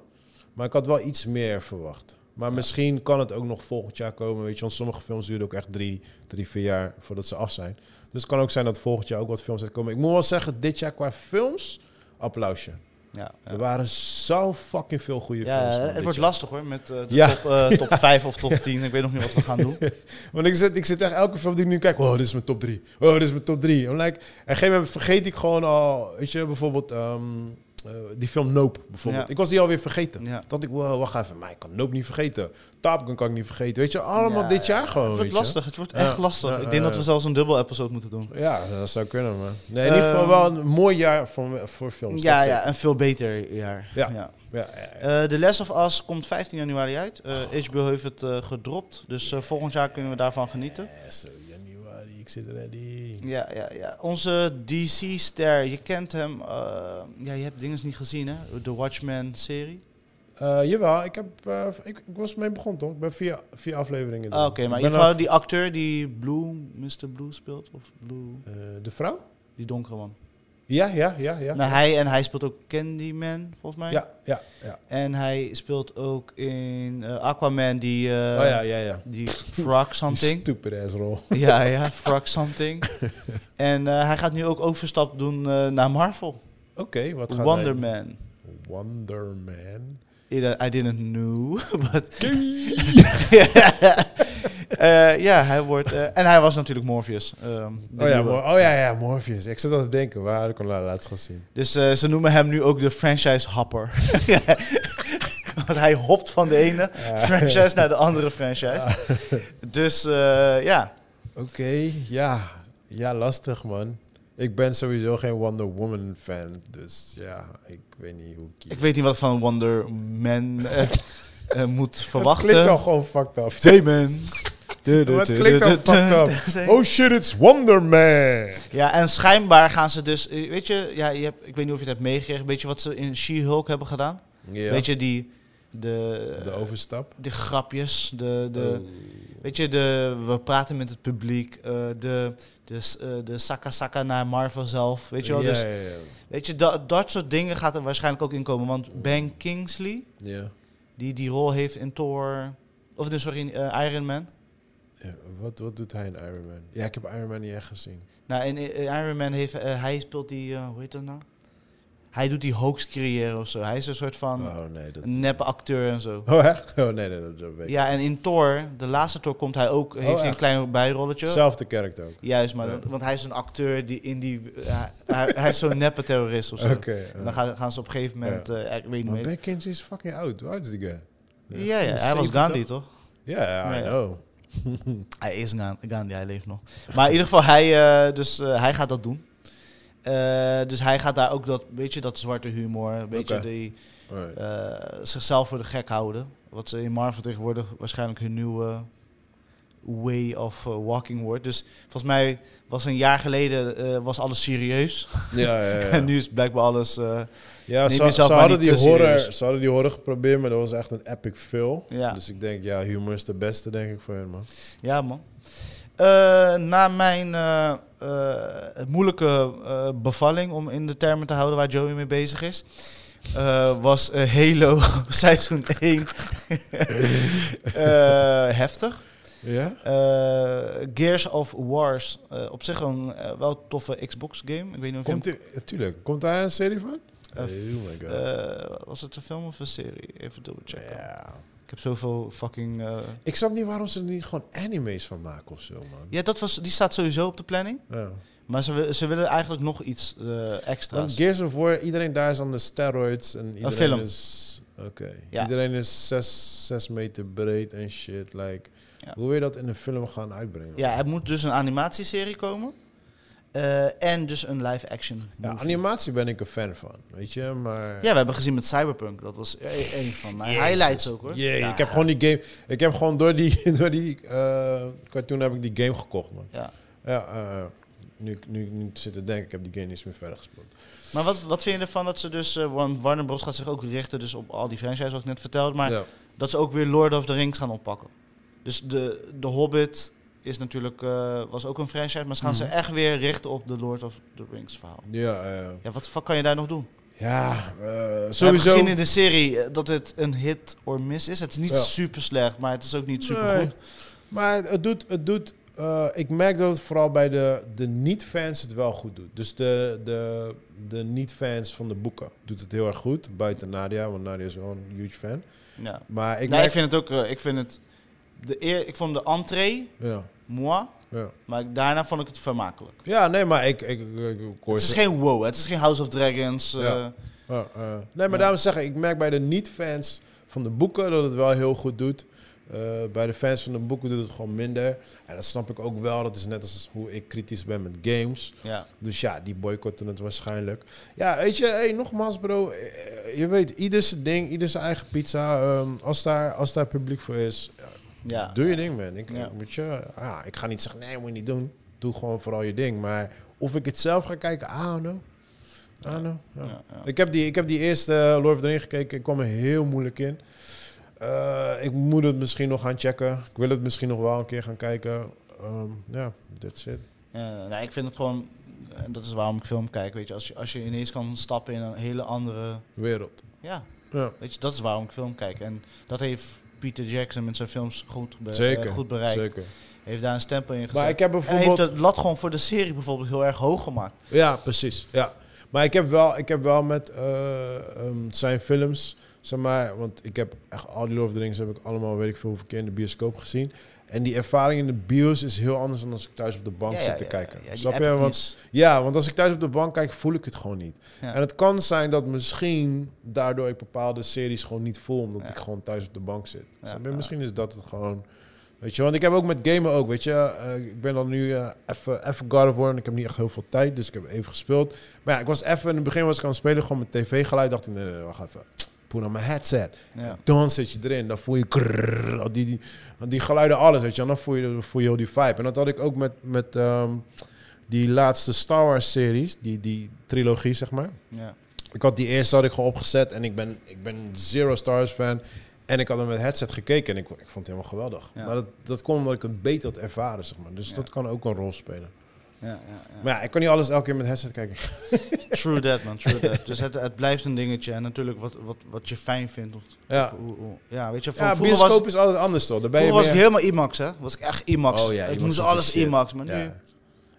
Maar ik had wel iets meer verwacht. Maar misschien kan het ook nog volgend jaar komen. Weet je, want sommige films duren ook echt drie, drie, vier jaar voordat ze af zijn. Dus het kan ook zijn dat volgend jaar ook wat films uitkomen. Ik moet wel zeggen, dit jaar qua films, applausje. Ja, ja. Er waren zo fucking veel goede Ja, films. man, het wordt jaar. lastig hoor, met eh, de Ja. top, eh, top 5 of top 10. Ik weet nog niet wat we gaan doen. Want ik zit, ik zit echt elke film die ik nu kijk. Oh, dit is mijn top 3. Oh, dit is mijn top 3. En like, en op een gegeven moment vergeet ik gewoon al. Weet je, bijvoorbeeld ehm, eh, die film Nope. Bijvoorbeeld. Ja. Ik was die alweer vergeten. Ja. Dat ik, wow, wacht even. Maar ik kan Nope niet vergeten. Top Gun kan ik niet vergeten. Weet je, allemaal Ja, dit jaar gewoon. Het wordt je. lastig, het wordt echt lastig. Ik denk dat we zelfs een dubbel episode moeten doen. Ja, dat zou kunnen, man. Nee, in ieder geval Ehm, wel een mooi jaar voor, voor films. Ja, ja, een veel beter jaar. Ja. ja. Eh, The Last of Us komt 15 januari uit. Eh, HBO heeft het gedropt, dus volgend jaar kunnen we daarvan genieten. Ik zit ready. Ja, ja, ja. Onze DC-ster, je kent hem. eh, ja, je hebt dingen niet gezien, hè? De Watchmen-serie. Eh, jawel, ik, heb, eh, ik, ik was mee begonnen toch? Ik ben vier, vier afleveringen. Ah, Oké, maar in ieder geval die acteur die Blue, Mr. Blue speelt, of Blue, Eh, de vrouw? die donkere man. Ja, ja, ja, ja. Nou, hij, en hij speelt ook Candyman, volgens mij. ja, ja, ja. En hij speelt ook in eh, Aquaman die, eh, oh ja, ja, ja. die Frog Something. stupid ass rol. ja, ja, Frog Something. en eh, hij gaat nu ook overstap doen naar Marvel. Oké, wat gaat Wonder hij- Man. Wonder Man. I I didn't know, but... Eh, ja, hij wordt... eh, en hij was natuurlijk Morpheus. ehm, Oh ja. Mor- oh ja, ja, Morpheus. Ik zat aan te denken, waar ik hem la- laatst gezien? Dus eh, ze noemen hem nu ook de franchise hopper. Want hij hopt van de ene franchise naar de andere franchise. Dus ja, Oké, ja. Ja, lastig man. Ik ben sowieso geen Wonder Woman fan, dus ja, ik weet niet hoe ik... ik weet niet wat ik van Wonder Man eh, eh, moet Het verwachten. klinkt al gewoon fucked up. Damon. Het klinkt al fucked up. Oh shit, it's Wonder Man! Ja, en schijnbaar gaan ze dus... eh, Weet je, ja, je hebt, ik weet niet of je het hebt meegekregen. Weet je wat ze in She-Hulk hebben gedaan? Ja, Weet je, die... De, de overstap. de grapjes, de, de, Oh. Weet je, de, we praten met het publiek, eh, de, de, eh, de saka saka naar Marvel zelf, weet je wel. Ja, dus, ja, ja. weet je, dat, dat soort dingen gaat er waarschijnlijk ook in komen. Want Ben Kingsley, Ja. die die rol heeft in Thor, of nee, sorry, in eh, Iron Man. Ja, wat, wat doet hij in Iron Man? Ja, ik heb Iron Man niet echt gezien. Nou, in, in Iron Man heeft, hij speelt die, hoe heet dat nou? Hij doet die hoax creëren of zo. Hij is een soort van Oh nee, dat... neppe acteur en zo. Oh echt? Oh nee, nee, dat, dat weet ik. Ja, en in Thor, de laatste Thor, komt hij ook, heeft hij een klein bijrolletje. Zelfde karakter ook. Juist, maar Ja. dat- want hij is een acteur die in die. eh, hij, hij is zo'n neppe terrorist of zo. Oké. En dan gaan, gaan ze op een gegeven moment. Ja. eh, ik weet niet meer. Is fucking oud. Hoe oud is die guy? Ja, ja, hij was Gandhi toch? Ja, I know. Hij is Ga- Gandhi, hij leeft nog. Maar in ieder geval, hij, eh, dus, hij gaat dat doen. Eh, dus hij gaat daar ook dat, weet je, dat zwarte humor, een beetje die, eh, zichzelf voor de gek houden. wat ze in Marvel tegenwoordig waarschijnlijk hun nieuwe way of eh, walking wordt. Dus volgens mij was een jaar geleden eh, was alles serieus. Ja, ja, ja. en nu is blijkbaar alles... eh, Ja, ze, hadden die te horror, serieus. ze hadden die horror geprobeerd, maar dat was echt een epic fail. Ja. Dus ik denk, ja, humor is de beste, denk ik, voor hen, man. Ja, man. Na mijn moeilijke bevalling, om in de termen te houden waar Joey mee bezig is, eh, was eh, Halo seizoen 1 eh, heftig. Ja? Eh, Gears of Wars, eh, op zich een eh, wel toffe Xbox game. Ik weet niet of je Komt die, natuurlijk. Komt daar een serie van? Oh my god. Eh, was het een film of een serie? Even dubbelchecken. ja. Ik heb zoveel fucking... eh, Ik snap niet waarom ze er niet gewoon anime's van maken of zo, man. Ja, dat was, die staat sowieso op de planning. Ja. Maar ze, ze willen eigenlijk nog iets eh, extra's. Want Gears of War, iedereen daar is aan de steroids en iedereen film. is... Oké. Ja. Iedereen is zes, zes meter breed en shit. Like, Ja. Hoe wil je dat in een film gaan uitbrengen? Ja, er moet dus een animatieserie komen. Eh, en dus een live-action Ja, movie. animatie ben ik een fan van, weet je, maar... Ja, we hebben gezien met Cyberpunk. Dat was e- een van mijn Jezus. highlights ook hoor. Jee, Ja. ik heb gewoon die game... Ik heb gewoon door die, door die eh, cartoon heb ik die game gekocht, man. Ja. Ja, eh, nu, ik- nu, nu zit te denken, ik heb die game niet meer verder gespeeld. Maar wat, wat vind je ervan dat ze dus... want Warner Bros. gaat zich ook richten dus op al die franchises wat ik net vertelde. Maar ja. dat ze ook weer Lord of the Rings gaan oppakken. Dus de, de Hobbit is natuurlijk, eh, was ook een franchise. Maar ze gaan Mhm. ze echt weer richten op de Lord of the Rings verhaal. Ja, eh, Ja, wat fuck kan je daar nog doen? ja eh, We sowieso... gezien in de serie eh, dat het een hit or miss is. Het is niet Ja. super slecht, maar het is ook niet super Nee. goed. Maar het doet, het doet ik merk dat het vooral bij de, de niet-fans het wel goed doet. Dus de, de, de niet-fans van de boeken doet het heel erg goed. Buiten Nadia, want Nadia is wel een huge fan. Ja. Maar ik Ik, nee, merk... ik vind het ook, ik vind het, de eer, ik vond de entree, Ja, moi, ja. maar daarna vond ik het vermakelijk. ja, nee, maar ik, ik, ik, ik hoor Het is geen wow, het is geen House of Dragons. eh, Ja. Ja, eh, nee, maar daarom zeg ik, ik merk bij de niet-fans van de boeken dat het wel heel goed doet. Eh, bij de fans van de boeken doet het gewoon minder. En dat snap ik ook wel. Dat is net als hoe ik kritisch ben met games. ja. Dus ja, die boycotten het waarschijnlijk. Ja, weet je, hey, nogmaals bro. eh, Je weet, ieder zijn ding, ieder zijn eigen pizza. Ehm, als, daar, als daar publiek voor is, ja, doe je ding, man. Ik, moet je, ja, ik ga niet zeggen, nee, moet je niet doen. Doe gewoon vooral je ding. Maar of ik het zelf ga kijken, I don't know. I don't know. Ja. Ja, ja. Ik, heb die, ik heb die eerste eh, Lord of the Rings gekeken. Ik kwam er heel moeilijk in. Eh, ik moet het misschien nog gaan checken. Ik wil het misschien nog wel een keer gaan kijken. Ehm, Ja, that's it. Ja, nou, ik vind het gewoon, en dat is waarom ik film kijk, weet je, als je, als je ineens kan stappen in een hele andere, Wereld. ja, Ja. weet je, dat is waarom ik film kijk. En dat heeft Peter Jackson met zijn films goed, be- Zeker. eh, goed bereikt. Zeker. Heeft daar een stempel in gezet. Maar ik heb en heeft het lat gewoon voor de serie bijvoorbeeld heel erg hoog gemaakt. Ja, precies. Ja. Maar ik heb wel, ik heb wel met eh, ehm, zijn films, zeg maar, want ik heb echt al die Lord of the Rings heb ik allemaal, weet ik veel, hoeveel keer in de bioscoop gezien. En die ervaring in de bios is heel anders dan als ik thuis op de bank zit te kijken. Ja, Snap je? Want, ja, want als ik thuis op de bank kijk, voel ik het gewoon niet. En het kan zijn dat misschien daardoor ik bepaalde series gewoon niet voel, omdat ik gewoon thuis op de bank zit. Snap je? Misschien is dat het gewoon. Weet je, want ik heb ook met gamen ook, weet je. eh, ik ben dan nu even even God of War en ik heb niet echt heel veel tijd, dus ik heb even gespeeld. Maar ja, ik was even, in het begin was ik aan het spelen, gewoon met tv-geluid. dacht ik, nee, nee, nee, wacht even. Put on mijn headset. Ja. Dan zit je erin, dan voel je krrrr, al die, die, die geluiden, alles, weet je. En dan voel je, voel je heel die vibe. En dat had ik ook met, met ehm, die laatste Star Wars series, die, die trilogie, zeg maar. Ja. Ik had die eerste had ik gewoon opgezet en ik ben, ik ben zero Star Wars fan. En ik had hem met headset gekeken en ik, ik vond het helemaal geweldig. Ja. Maar dat, dat kwam omdat ik het beter had ervaren, zeg maar. Dus Ja. dat kan ook een rol spelen. Ja, ja, Maar ja, ik kan niet alles elke keer met headset kijken. True that, man. True that. Dus het, het blijft een dingetje. En natuurlijk wat, wat, wat je fijn vindt. Of, Ja, ja weet je, van ja vroeger bioscoop was, is altijd anders toch? Daar ben je vroeger was ik helemaal IMAX, hè. Was ik echt IMAX. Oh ja, ik IMAX moest alles. IMAX. Maar nu,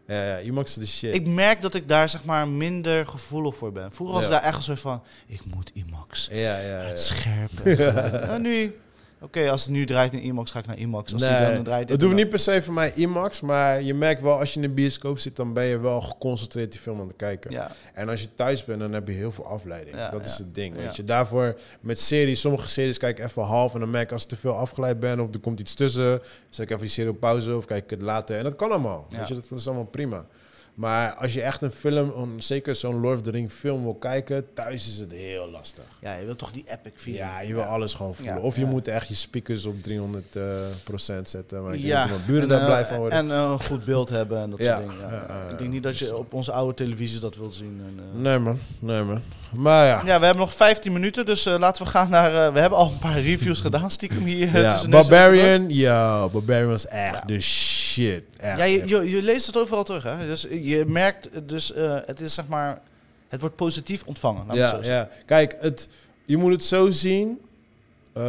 Ja. IMAX is de shit. ik merk dat ik daar zeg maar minder gevoelig voor ben. Vroeger was Ja. het daar echt een soort van, ik moet IMAX. ja, ja, ja. Het scherp. en geluid. En nu, oké, als het nu draait in IMAX, ga ik naar IMAX. Als Nee, dan draait, het hoeft niet per se voor mij IMAX, maar je merkt wel als je in een bioscoop zit, dan ben je wel geconcentreerd die film aan het kijken. Ja, En als je thuis bent, dan heb je heel veel afleiding. Ja, dat is het ding. Ja. Weet je. Daarvoor met series, sommige series kijk ik even half en dan merk ik als ik te veel afgeleid ben of er komt iets tussen, zet ik even die serie op pauze of kijk ik het later. En dat kan allemaal. Ja. Weet je, dat is allemaal prima. Maar als je echt een film, zeker zo'n Lord of the Ring film wil kijken, thuis is het heel lastig. Ja, je wilt toch die epic feeling. Ja, je wil alles gewoon voelen. Ja, of je ja. moet echt je speakers op 300 eh, procent zetten. Maar ik Ja, denk dat buren en, daar eh, blij van worden. En eh, een goed beeld hebben en dat soort dingen. Ik denk niet dat je dus- op onze oude televisies dat wilt zien. En, nee man, nee man. Maar ja, Ja, we hebben nog 15 minuten, dus eh, laten we gaan naar... eh, we hebben al een paar reviews gedaan, stiekem hier. eh, ja. Barbarian, yo, Barbarian was echt Ja. de shit. Echt, Ja, je, je, je leest het overal terug, hè? Dus je merkt, dus het is zeg maar... Het wordt positief ontvangen, laat me het ja, zo ja. Kijk, het, je moet het zo zien.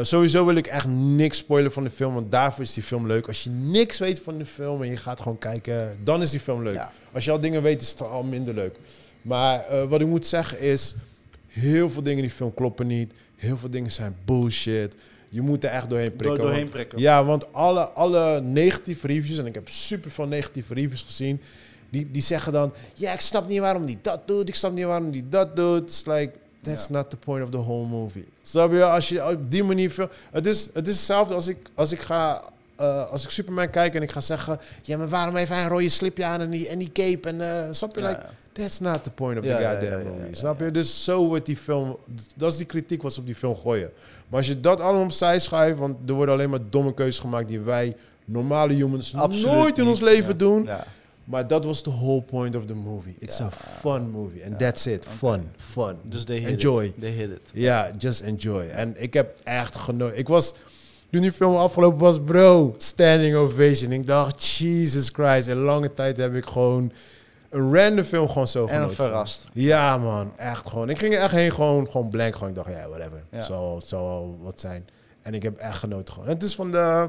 Sowieso wil ik echt niks spoilen van de film, want daarvoor is die film leuk. Als je niks weet van de film en je gaat gewoon kijken, dan is die film leuk. Ja. Als je al dingen weet, is het al minder leuk. Maar wat ik moet zeggen is, heel veel dingen in die film kloppen niet. Heel veel dingen zijn bullshit. Je moet er echt doorheen prikken. Door- doorheen want- prikken. Ja, want alle, alle negatieve reviews, en ik heb super veel negatieve reviews gezien, die, die zeggen dan, ja, ik snap niet waarom die dat doet, ik snap niet waarom die dat doet. It's like, that's not the point of the whole movie. Snap je? Als je op die manier film... Het is, het is hetzelfde als ik, als ik ga... eh, als ik Superman kijk en ik ga zeggen... Ja, maar waarom heeft hij een rode slipje aan en die, en die cape? En, eh, snap je? Ja, like, ja. That's not the point of the ja, goddamn ja, movie. snap je? Dus zo wordt die film... Dat is die kritiek wat ze op die film gooien. Maar als je dat allemaal opzij schuift... Want er worden alleen maar domme keuzes gemaakt... die wij normale humans Absoluut nooit in ons leven doen. Maar dat was the whole point of the movie. It's a fun movie. And that's it. Fun. Fun. Dus they hit Enjoy. it. They hit it. Ja, just enjoy. En ik heb echt genoten. Ik was, toen die film afgelopen was, bro, standing ovation. Ik dacht, Jesus Christ. In lange tijd heb ik gewoon een random film gewoon zo En verrast. Ja, man. Echt gewoon. Ik ging er echt heen gewoon, gewoon blank. Gewoon, ik dacht, ja, whatever. Ja. Zal, wel wat zijn. En ik heb echt genoten gewoon. En het is van de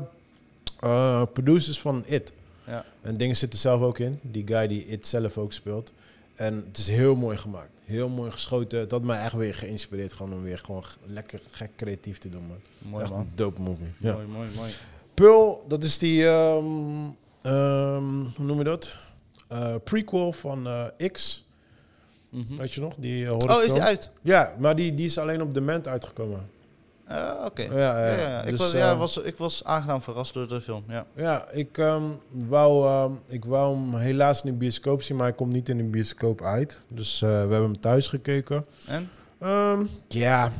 eh, producers van It. Ja. En dingen zitten zelf ook in. Die guy die It zelf ook speelt. En het is heel mooi gemaakt. Heel mooi geschoten. Het had mij echt weer geïnspireerd gewoon om weer gewoon lekker gek creatief te doen, man. Mooi echt man. een dope movie. Ja. Mooi, mooi, mooi. Pearl, dat is die, ehm, hoe noem je dat? Eh, prequel van eh, X, Mhm. weet je nog? Die uh, Oh, is die uit? Ja, maar die, die is alleen op Dement uitgekomen. Ah, Oké. Ja, ja, Ja. Ik, dus, was, ja, eh, was, ik was aangenaam verrast door de film. Ja. Ja, ik, ehm, wou, ehm, ik wou hem helaas in de bioscoop zien, maar hij komt niet in de bioscoop uit. Dus eh, we hebben hem thuis gekeken. En? Ehm, ja,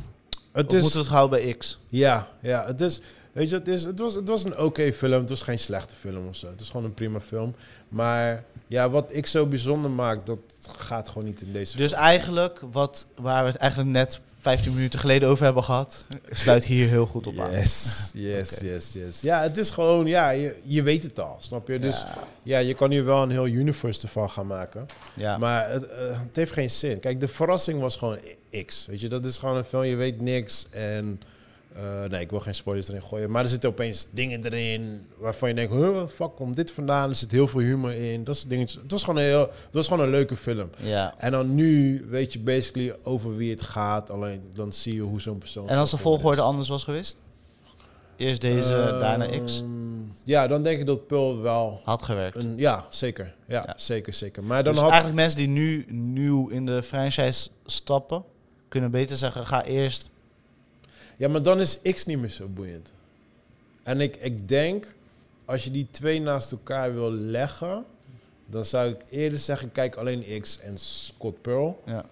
het is... moeten we het houden bij X? Ja, ja, het is... Weet je, het, is, het, was, het was een oké film. Het was geen slechte film of zo. Het is gewoon een prima film. Maar ja, wat ik zo bijzonder maak, dat gaat gewoon niet in deze Dus eigenlijk, wat, waar we het eigenlijk net 15 minuten geleden over hebben gehad, sluit hier heel goed op aan. Yes, yes, yes, yes. Ja, het is gewoon, ja, je, je weet het al, snap je? Dus Ja. ja, je kan hier wel een heel universe ervan gaan maken. Ja. Maar het, eh, het heeft geen zin. Kijk, de verrassing was gewoon X. Weet je, dat is gewoon een film, je weet niks. En eh, nee, ik wil geen spoilers erin gooien. Maar er zitten opeens dingen erin waarvan je denkt, huh, wat fuck, komt dit vandaan? Er zit heel veel humor in. Dat soort dingetjes. Het was gewoon een, heel, het was gewoon een leuke film. ja. En dan nu weet je basically over wie het gaat. Alleen dan zie je hoe zo'n persoon... En als de volgorde is. anders was geweest? Eerst deze, Ehm, daarna X? Ja, dan denk ik dat Pearl wel... Had gewerkt. Een, ja, zeker. Ja, Ja. zeker, zeker. Maar dan dus had... eigenlijk mensen die nu nieuw in de franchise stappen, kunnen beter zeggen, ga eerst... Ja, maar dan is X niet meer zo boeiend. En ik, ik denk, als je die twee naast elkaar wil leggen, dan zou ik eerder zeggen, kijk alleen X en Scott Pearl. Ja.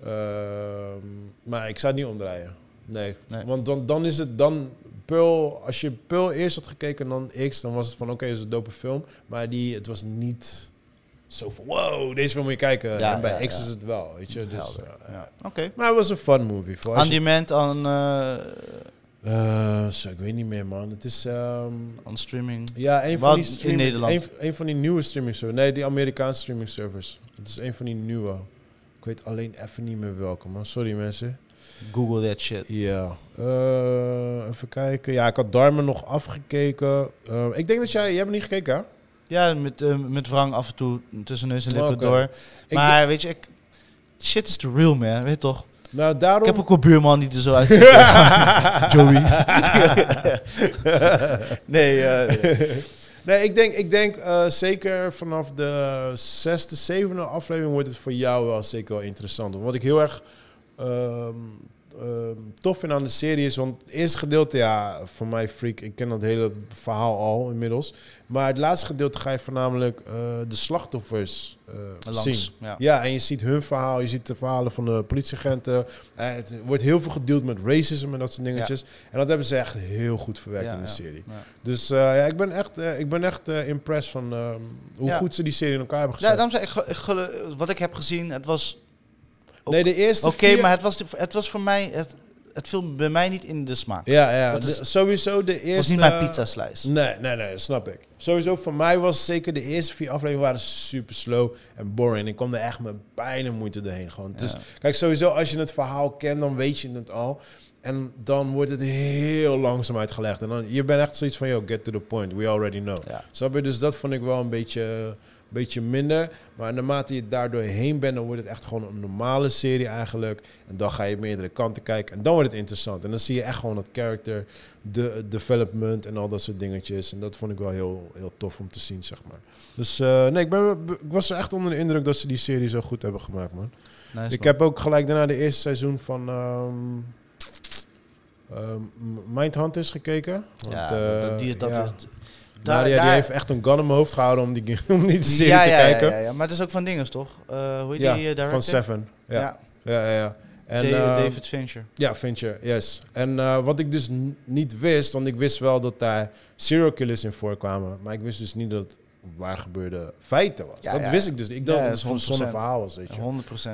Ehm, maar ik zou het niet omdraaien. Nee. Nee. Want dan, dan is het dan Pearl, als je Pearl eerst had gekeken en dan X, dan was het van oké, het is een dope film. Maar die, het was niet zo van wow, deze film moet je kijken. Ja, en bij ja, X ja. is het wel, weet je. Dus. Ja. Oké. Maar het was een fun movie. Voor aan, eh eh, zo, ik weet niet meer, man. Het is... ehm, aan streaming. ja, een van die in streaming, Nederland? Een, een van die nieuwe streaming servers. Nee, die Amerikaanse streaming servers. Het is een van die nieuwe. Ik weet alleen even niet meer welke, man. Sorry, mensen. Google that shit. Ja. Eh, even kijken. Ja, ik had Dharma nog afgekeken. Eh, ik denk dat jij... Jij hebt niet gekeken, hè? Ja, met, eh, met wrang af en toe tussen neus en lippen door. Ik Maar weet je, ik, shit is the real man, weet je toch? Nou, daarom... Ik heb ook een buurman die er zo uitziet. Joey. nee, eh, Nee, ik denk, ik denk eh, zeker vanaf de zesde, zevende aflevering wordt het voor jou wel zeker wel interessant. Want wat ik heel erg, ehm, tof vind aan de serie is, want het eerste gedeelte, ja, voor mij freak, ik ken dat hele verhaal al inmiddels. Maar het laatste gedeelte ga je voornamelijk eh, de slachtoffers eh, Langs, zien. ja. Ja, en je ziet hun verhaal, je ziet de verhalen van de politieagenten. Eh, het wordt heel veel gedeeld met racism en dat soort dingetjes. En dat hebben ze echt heel goed verwerkt Ja, in de serie. Dus ja, ik ben echt, ik ben echt impressed van ehm, hoe goed ze die serie in elkaar hebben gezet. Ja, daarom zei ik, wat ik heb gezien, het was nee, de eerste oké, vier- maar het was, het was voor mij, het, het viel bij mij niet in de smaak. Ja, ja Dat de- is- sowieso de eerste... Het was niet mijn pizza slice. Nee, nee, nee, dat snap ik. Sowieso voor mij was zeker de eerste vier afleveringen waren super slow en boring. Ik kwam er echt met bijna moeite doorheen. Gewoon. Dus kijk, sowieso als je het verhaal kent, dan weet je het al. En dan wordt het heel langzaam uitgelegd. En dan, je bent echt zoiets van, yo, get to the point. We already know. Ja. Snap je? Dus dat vond ik wel een beetje, beetje minder. Maar naarmate je daar doorheen bent, dan wordt het echt gewoon een normale serie eigenlijk. En dan ga je meerdere kanten kijken. En dan wordt het interessant. En dan zie je echt gewoon dat character, de development en al dat soort dingetjes. En dat vond ik wel heel, heel tof om te zien, zeg maar. Dus eh, nee, ik, ben, ik was echt onder de indruk dat ze die serie zo goed hebben gemaakt, man. Nice, Ik man. heb ook gelijk daarna de eerste seizoen van ehm ehm, Mindhunters gekeken. Want, ja, eh, dat, die, dat ja. is... Nadia, die heeft echt een gun in mijn hoofd gehouden om die, om die serie ja, te ja, kijken. Ja, ja, ja, maar het is ook van dinges, toch? Eh, hoe heet die uh, van Seven. Ja, Ja, ja. En, ehm, David Fincher. Ja, Fincher, yes. En eh, wat ik dus niet wist, want ik wist wel dat daar serial killers in voorkwamen, maar ik wist dus niet dat waar gebeurde feiten was. Ja, dat ja. wist ik dus niet. Ik dacht dat het 100%. verhaal was, weet je.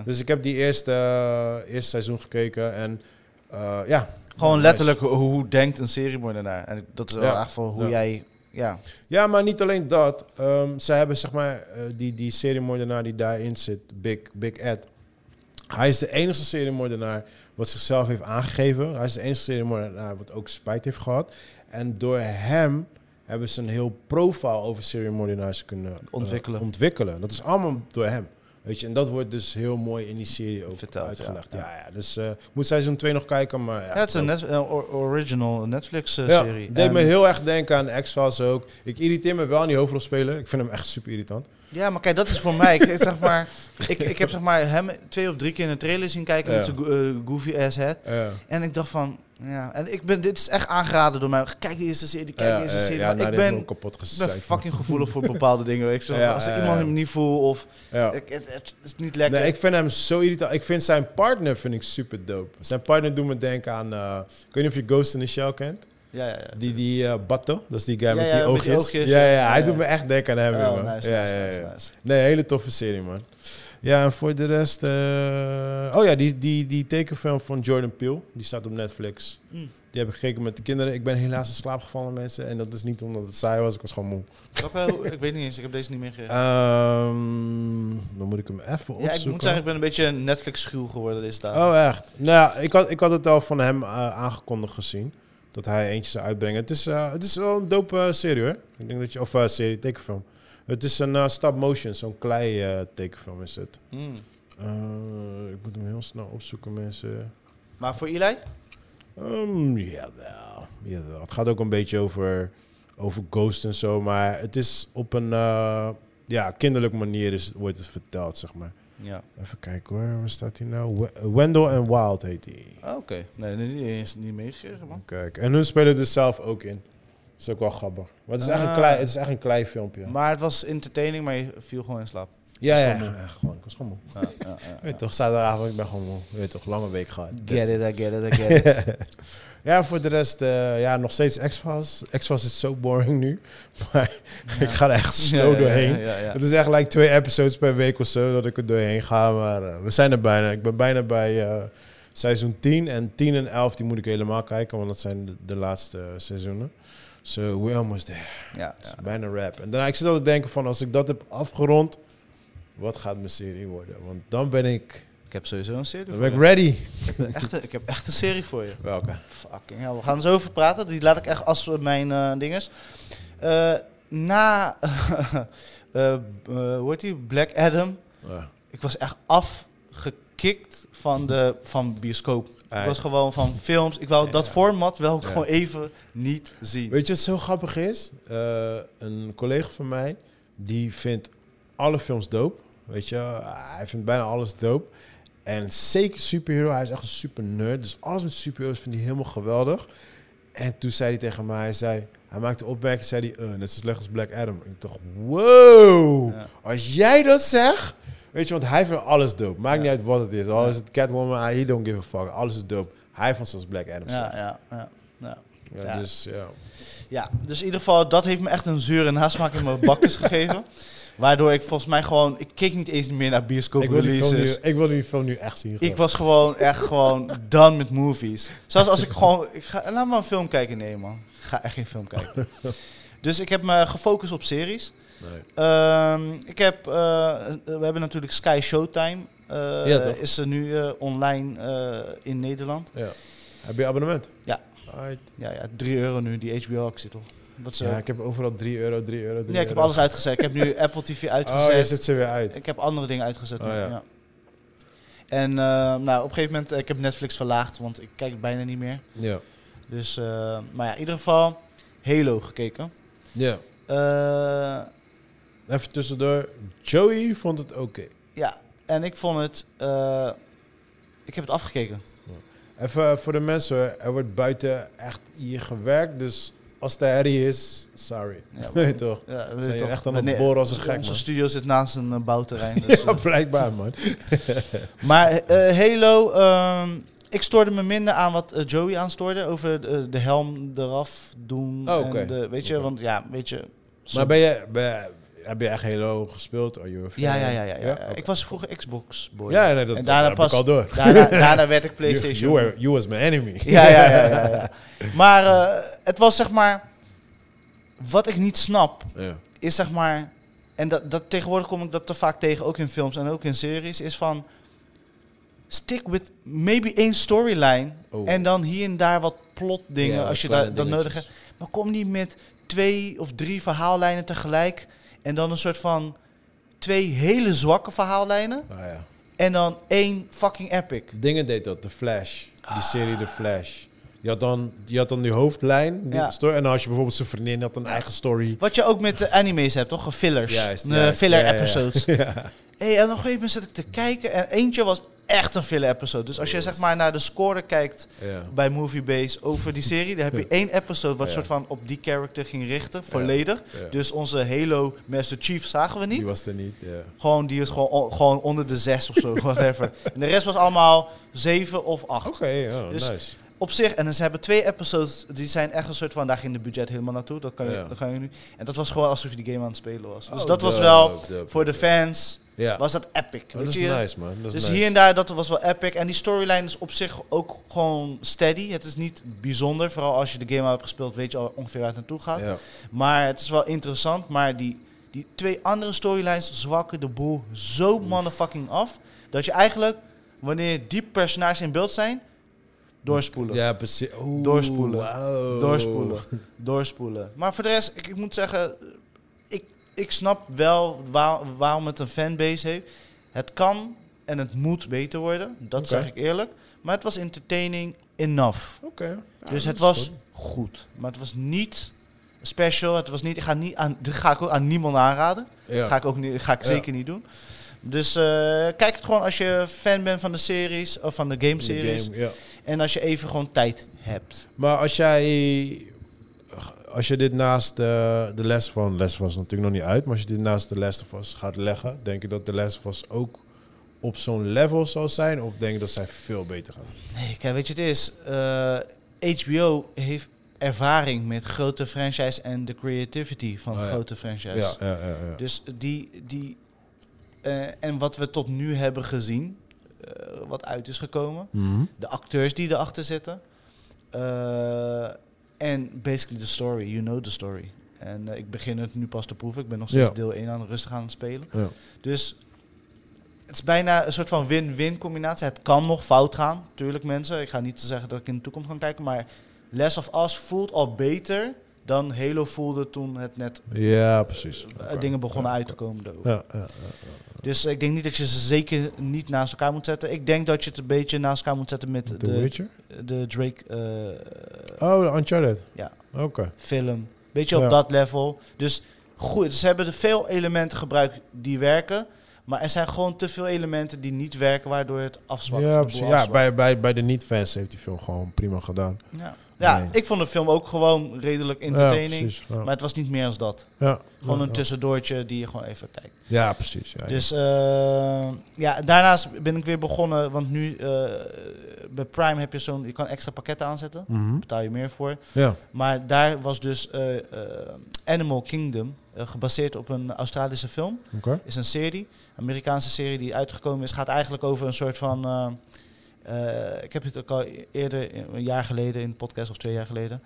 100%. Dus ik heb die eerste, eh, eerste seizoen gekeken en eh, ja. Gewoon letterlijk hoe, hoe denkt een seriemoordenaar. En dat is wel echt voor hoe jij... Ja, Ja, maar niet alleen dat. Ehm ze hebben zeg maar eh, die, die seriemoordenaar die daarin zit, Big, Big Ed. Hij is de enige seriemoordenaar wat zichzelf heeft aangegeven. Hij is de enige seriemoordenaar wat ook spijt heeft gehad. En door hem hebben ze een heel profile over seriemoordenaars kunnen eh, Ontwikkelen. ontwikkelen. Dat is allemaal door hem. Weet je, en dat wordt dus heel mooi in die serie ook Verteld, uitgelegd. ja. Ja, ja. Dus eh, ik moet seizoen 2 nog kijken, maar ja. ja het is een net, original Netflix eh, ja, serie. deed me heel erg denken aan X-Files ook. Ik irriteer me wel aan die hoofdrolspeler. Ik vind hem echt super irritant. Ja, maar kijk, dat is voor mij. Ik, zeg maar, ik, ik heb zeg maar hem twee of drie keer in de trailer zien kijken met zijn eh, goofy ass head. En ik dacht van, ja, en ik ben, dit is echt aangeraden door mij. Kijk die eerste serie, kijk Ja, die eerste serie. ja, Maar nou, ik ben, ook kapot ik ben fucking gevoelig voor bepaalde dingen. Weet je, zo. Ja, Als ik ja, iemand ja. hem niet voel of Ja. ik, het, het is niet lekker. Nee, ik vind hem zo irritant. Ik vind zijn partner vind ik super dope. Zijn partner doet me denken aan... eh, ik weet niet of je Ghost in the Shell kent. ja, ja, ja. Die, die eh Batto, dat is die guy Ja, met ja, die met oogjes. die oogjes, ja, ja, ja. hij Ja, doet ja. me echt denken aan hem. Oh, man. nice, ja, nice, ja, nice, ja. nice. Nee, hele toffe serie, man. Ja, en voor de rest... eh, oh ja, die, die, die tekenfilm van Jordan Peele. Die staat op Netflix. Mm. Die heb ik gekeken met de kinderen. Ik ben helaas in slaap gevallen, mensen. En dat is niet omdat het saai was. Ik was gewoon moe. Welke- ik weet niet eens, ik heb deze niet meegekregen. Ehm, dan moet ik hem even opzoeken. ja, ik moet zeggen, ik ben een beetje Netflix-schuw geworden deze dagen. Oh, echt? Nou ja, ik had, ik had het al van hem eh, aangekondigd gezien. Dat hij eentje zou uitbrengen. Het is, eh, het is wel een dope serie hoor. Ik denk dat je, of serie, tekenfilm. Het is een eh, stop motion, zo'n klei eh, tekenfilm is het. Mm. Eh, ik moet hem heel snel opzoeken, mensen. Maar voor Eli? Um, jawel, jawel. Het gaat ook een beetje over, over Ghost en zo. Maar het is op een ja, kinderlijke manier is, wordt het verteld, zeg maar. Ja. Even kijken hoor, waar staat hij nou? We- Wendell and Wild heet hij. Ah, Oké. Nee, nee, niet eens niet meegekregen, man. Kijk, en hun spelen er zelf ook in. Dat is ook wel grappig. Maar het is, echt, een Ah. klei, het is echt een klein filmpje. Maar het was entertaining, maar je viel gewoon in slaap. ja, ja, gewoon ja, ja, gewoon. Ik was gewoon moe. Ja, ja, ja. Weet toch, zaterdagavond, ik ben gewoon moe. Weet toch, lange week gehad. Get it, I get it, I get it. ja, voor de rest, eh, ja, nog steeds X-Files. X-Files is zo boring nu. Maar ik ga er echt slow doorheen. Het is echt like twee episodes per week of zo dat ik er doorheen ga. Maar eh, we zijn er bijna. Ik ben bijna bij eh, seizoen 10. En 10 en 11 die moet ik helemaal kijken, want dat zijn de, de laatste seizoenen. So we almost there. Ja, Het is ja. bijna rap. En daarna, ik zit altijd te denken van, als ik dat heb afgerond, wat gaat mijn serie worden? Want dan ben ik, Ik heb sowieso een serie dan voor ben ik je. ready. Ik heb echt, een- ik heb echt een serie voor je. Welke? Fucking hell. We gaan er zo over praten. Die laat ik echt als mijn eh ding is. Eh, na, eh, hoe heet die? Black Adam. Ja. Ik was echt afgekikt van de van bioscoop. Ik was gewoon van films. Ik wou dat format wel Ja. gewoon even niet zien. Weet je wat zo grappig is? Eh, een collega van mij, die vindt alle films dope. Weet je, hij vindt bijna alles dope. En zeker superhero, hij is echt een super nerd. Dus alles met superheroes vindt hij helemaal geweldig. En toen zei hij tegen mij, hij zei... Hij maakte opmerking, zei hij, uh, net zo slecht als Black Adam. Ik dacht, wow, Ja. als jij dat zegt... Weet je, want hij vindt alles dope. Maakt niet uit wat het is. Al is het Catwoman, he don't give a fuck. Alles is dope. Hij vond zelfs Black Adam Ja, ja, ja. ja. Ja, Ja. Dus ja. Ja, dus in ieder geval, dat heeft me echt een zure nasmaak in mijn bakkes gegeven. Waardoor ik volgens mij gewoon, ik keek niet eens meer naar bioscoop Ik wil, film nu, releases. ik wil die film nu echt zien. Ik was gewoon echt gewoon done met movies. Zelfs als ik gewoon, ik ga, laat maar een film kijken. Nee man, ik ga echt geen film kijken. Dus ik heb me gefocust op series. Nee. Ehm, ik heb, eh, we hebben natuurlijk Sky Showtime. eh, Ja, is er nu eh, online in Nederland. Ja. Heb je abonnement? Ja. Ja, ja, 3 euro nu, die HBO-actie toch? Eh, Ja, ik heb overal 3 euro, 3 euro, 3 nee, ik heb euro. alles uitgezet. Ik heb nu Apple TV Oh, uitgezet. je zet ze weer uit. Ik heb andere dingen uitgezet. nu, Oh, ja. ja. En nou, op een gegeven moment, ik heb Netflix verlaagd, want ik kijk bijna niet meer. Ja. Dus, maar ja, in ieder geval Halo gekeken. Ja. Even tussendoor. Joey vond het oké. ja, en ik vond het, eh, ik heb het afgekeken. Even voor de mensen, er wordt buiten echt hier gewerkt. Dus als de herrie is, sorry. Ja, Weet je toch? Ja, we Zijn je toch- echt aan het nee, boren als een gek, Onze man. studio zit naast een eh, bouwterrein. Dus, Ja, eh, blijkbaar, man. Maar eh, Halo, ehm, ik stoorde me minder aan wat Joey aanstoorde. Over de, de helm eraf doen. Oh, oké. en de, weet je, want ja, weet je... Maar ben je, ben je- heb je echt Halo gespeeld? Fan? ja, ja, ja, ja, ja. Ik was vroeger Xbox boy. Ja, nee, dat, En daarna pas- ik al door. Daarna, daarna werd ik PlayStation. you, were, you was my enemy. ja, ja, ja, ja, ja. Maar eh, het was zeg maar... Wat ik niet snap, is zeg maar... En dat, dat tegenwoordig kom ik dat te vaak tegen, ook in films en ook in series, is van... Stick with maybe één storyline Oh. en dan hier en daar wat plotdingen als je dat, dat nodig hebt. Maar kom niet met twee of drie verhaallijnen tegelijk en dan een soort van twee hele zwakke verhaallijnen Ah, ja. en dan één fucking epic. Dingen deed dat, The Flash. Die serie The Flash. Je had dan, je had dan die hoofdlijn, die Ja. story. En dan als je bijvoorbeeld zijn vriendin had een eigen story. Wat je ook met de anime's hebt, toch? Fillers. Juist, juist. filler Ja, episodes. Hey, en op een gegeven moment zat ik te kijken en eentje was echt een filler episode. Dus als je zeg maar naar de score kijkt Ja. bij Moviebase over die serie, dan heb je één episode wat Ja. soort van op die character ging richten, volledig. Ja. Dus onze Halo Master Chief zagen we Die niet. was er niet, ja. Gewoon, die was gewoon, on- gewoon onder de zes of zo, whatever. En de rest was allemaal zeven of acht. Oké, ja, Dus- nice. Op zich, en ze hebben twee episodes, die zijn echt een soort van, daar ging de budget helemaal naartoe. Dat kan je, Ja. dat kan je nu. En dat was gewoon alsof je die game aan het spelen was. Dus Oh, dat was wel, dope, voor de fans, Ja, was dat epic. Oh, dat is je? nice, man. Dat is Dus nice. hier en daar, dat was wel epic. En die storyline is op zich ook gewoon steady. Het is niet bijzonder. Vooral als je de game al hebt gespeeld, weet je al ongeveer waar het naartoe gaat. Ja. Maar het is wel interessant. Maar die, die twee andere storylines zwakken de boel zo motherfucking af. Dat je eigenlijk, wanneer die personages in beeld zijn, doorspoelen. Ja, precies. Oeh, Doorspoelen. wauw. Doorspoelen. Doorspoelen. Maar voor de rest, ik, ik moet zeggen, ik, snap wel waar- waarom het een fanbase heeft. Het kan en het moet beter worden. Dat zeg ik eerlijk. Maar het was entertaining enough. Oké. Ja, dus het was goed. goed. Maar het was niet special. Het was niet, ik ga niet aan, dit ga ik ook aan niemand aanraden. Ja. Ga ik ook niet, ga ik Ja. zeker niet doen. Dus eh, kijk het gewoon als je fan bent van de series of van de game De series. game, ja. En als je even gewoon tijd hebt. Maar als jij... Als je dit naast de, de les van... Les was natuurlijk nog niet uit. Maar als je dit naast de les was gaat leggen... Denk je dat de les was ook op zo'n level zal zijn? Of denk je dat zij veel beter gaan? Nee, kijk, weet je, het is. eh, HBO heeft ervaring met grote franchise en de creativity van Oh grote franchise. Ja, ja, ja. ja. Dus die. die eh, en wat we tot nu hebben gezien, eh, wat uit is gekomen, Mhm. de acteurs die erachter zitten. En basically the story, you know the story. En eh, ik begin het nu pas te proeven. Ik ben nog steeds Ja. deel 1 aan rustig aan het spelen. Ja. Dus het is bijna een soort van win-win combinatie. Het kan nog fout gaan, tuurlijk mensen. Ik ga niet zeggen dat ik in de toekomst ga kijken, maar Last of Us voelt al beter dan Halo voelde toen het net Ja, precies. eh, dingen begonnen uit te komen. Ja, ja, ja. Dus ik denk niet dat je ze zeker niet naast elkaar moet zetten. Ik denk dat je het een beetje naast elkaar moet zetten met The de, Witcher? de Drake eh, Oh, de Uncharted. Ja. Oké. film. Beetje op dat level. Dus goed, ze hebben er veel elementen gebruikt die werken. Maar er zijn gewoon te veel elementen die niet werken, waardoor het afzwakt. Ja, precies. ja bij, bij, bij de niet-fans heeft die film gewoon prima gedaan. Ja, ja Nee. ik vond de film ook gewoon redelijk entertaining. Ja, precies. Ja. maar het was niet meer als dat. ja. Gewoon een tussendoortje die je gewoon even kijkt. Ja, precies. Dus eh, ja, daarnaast ben ik weer begonnen, want nu eh, bij Prime heb je zo'n, je kan extra pakketten aanzetten. Mhm. betaal je meer voor. ja. Maar daar was dus eh, Animal Kingdom, gebaseerd op een Australische film. Oké. Is een serie, Amerikaanse serie die uitgekomen is. Gaat eigenlijk over een soort van... eh, eh, ik heb het ook al eerder, een jaar geleden in de podcast of twee jaar geleden.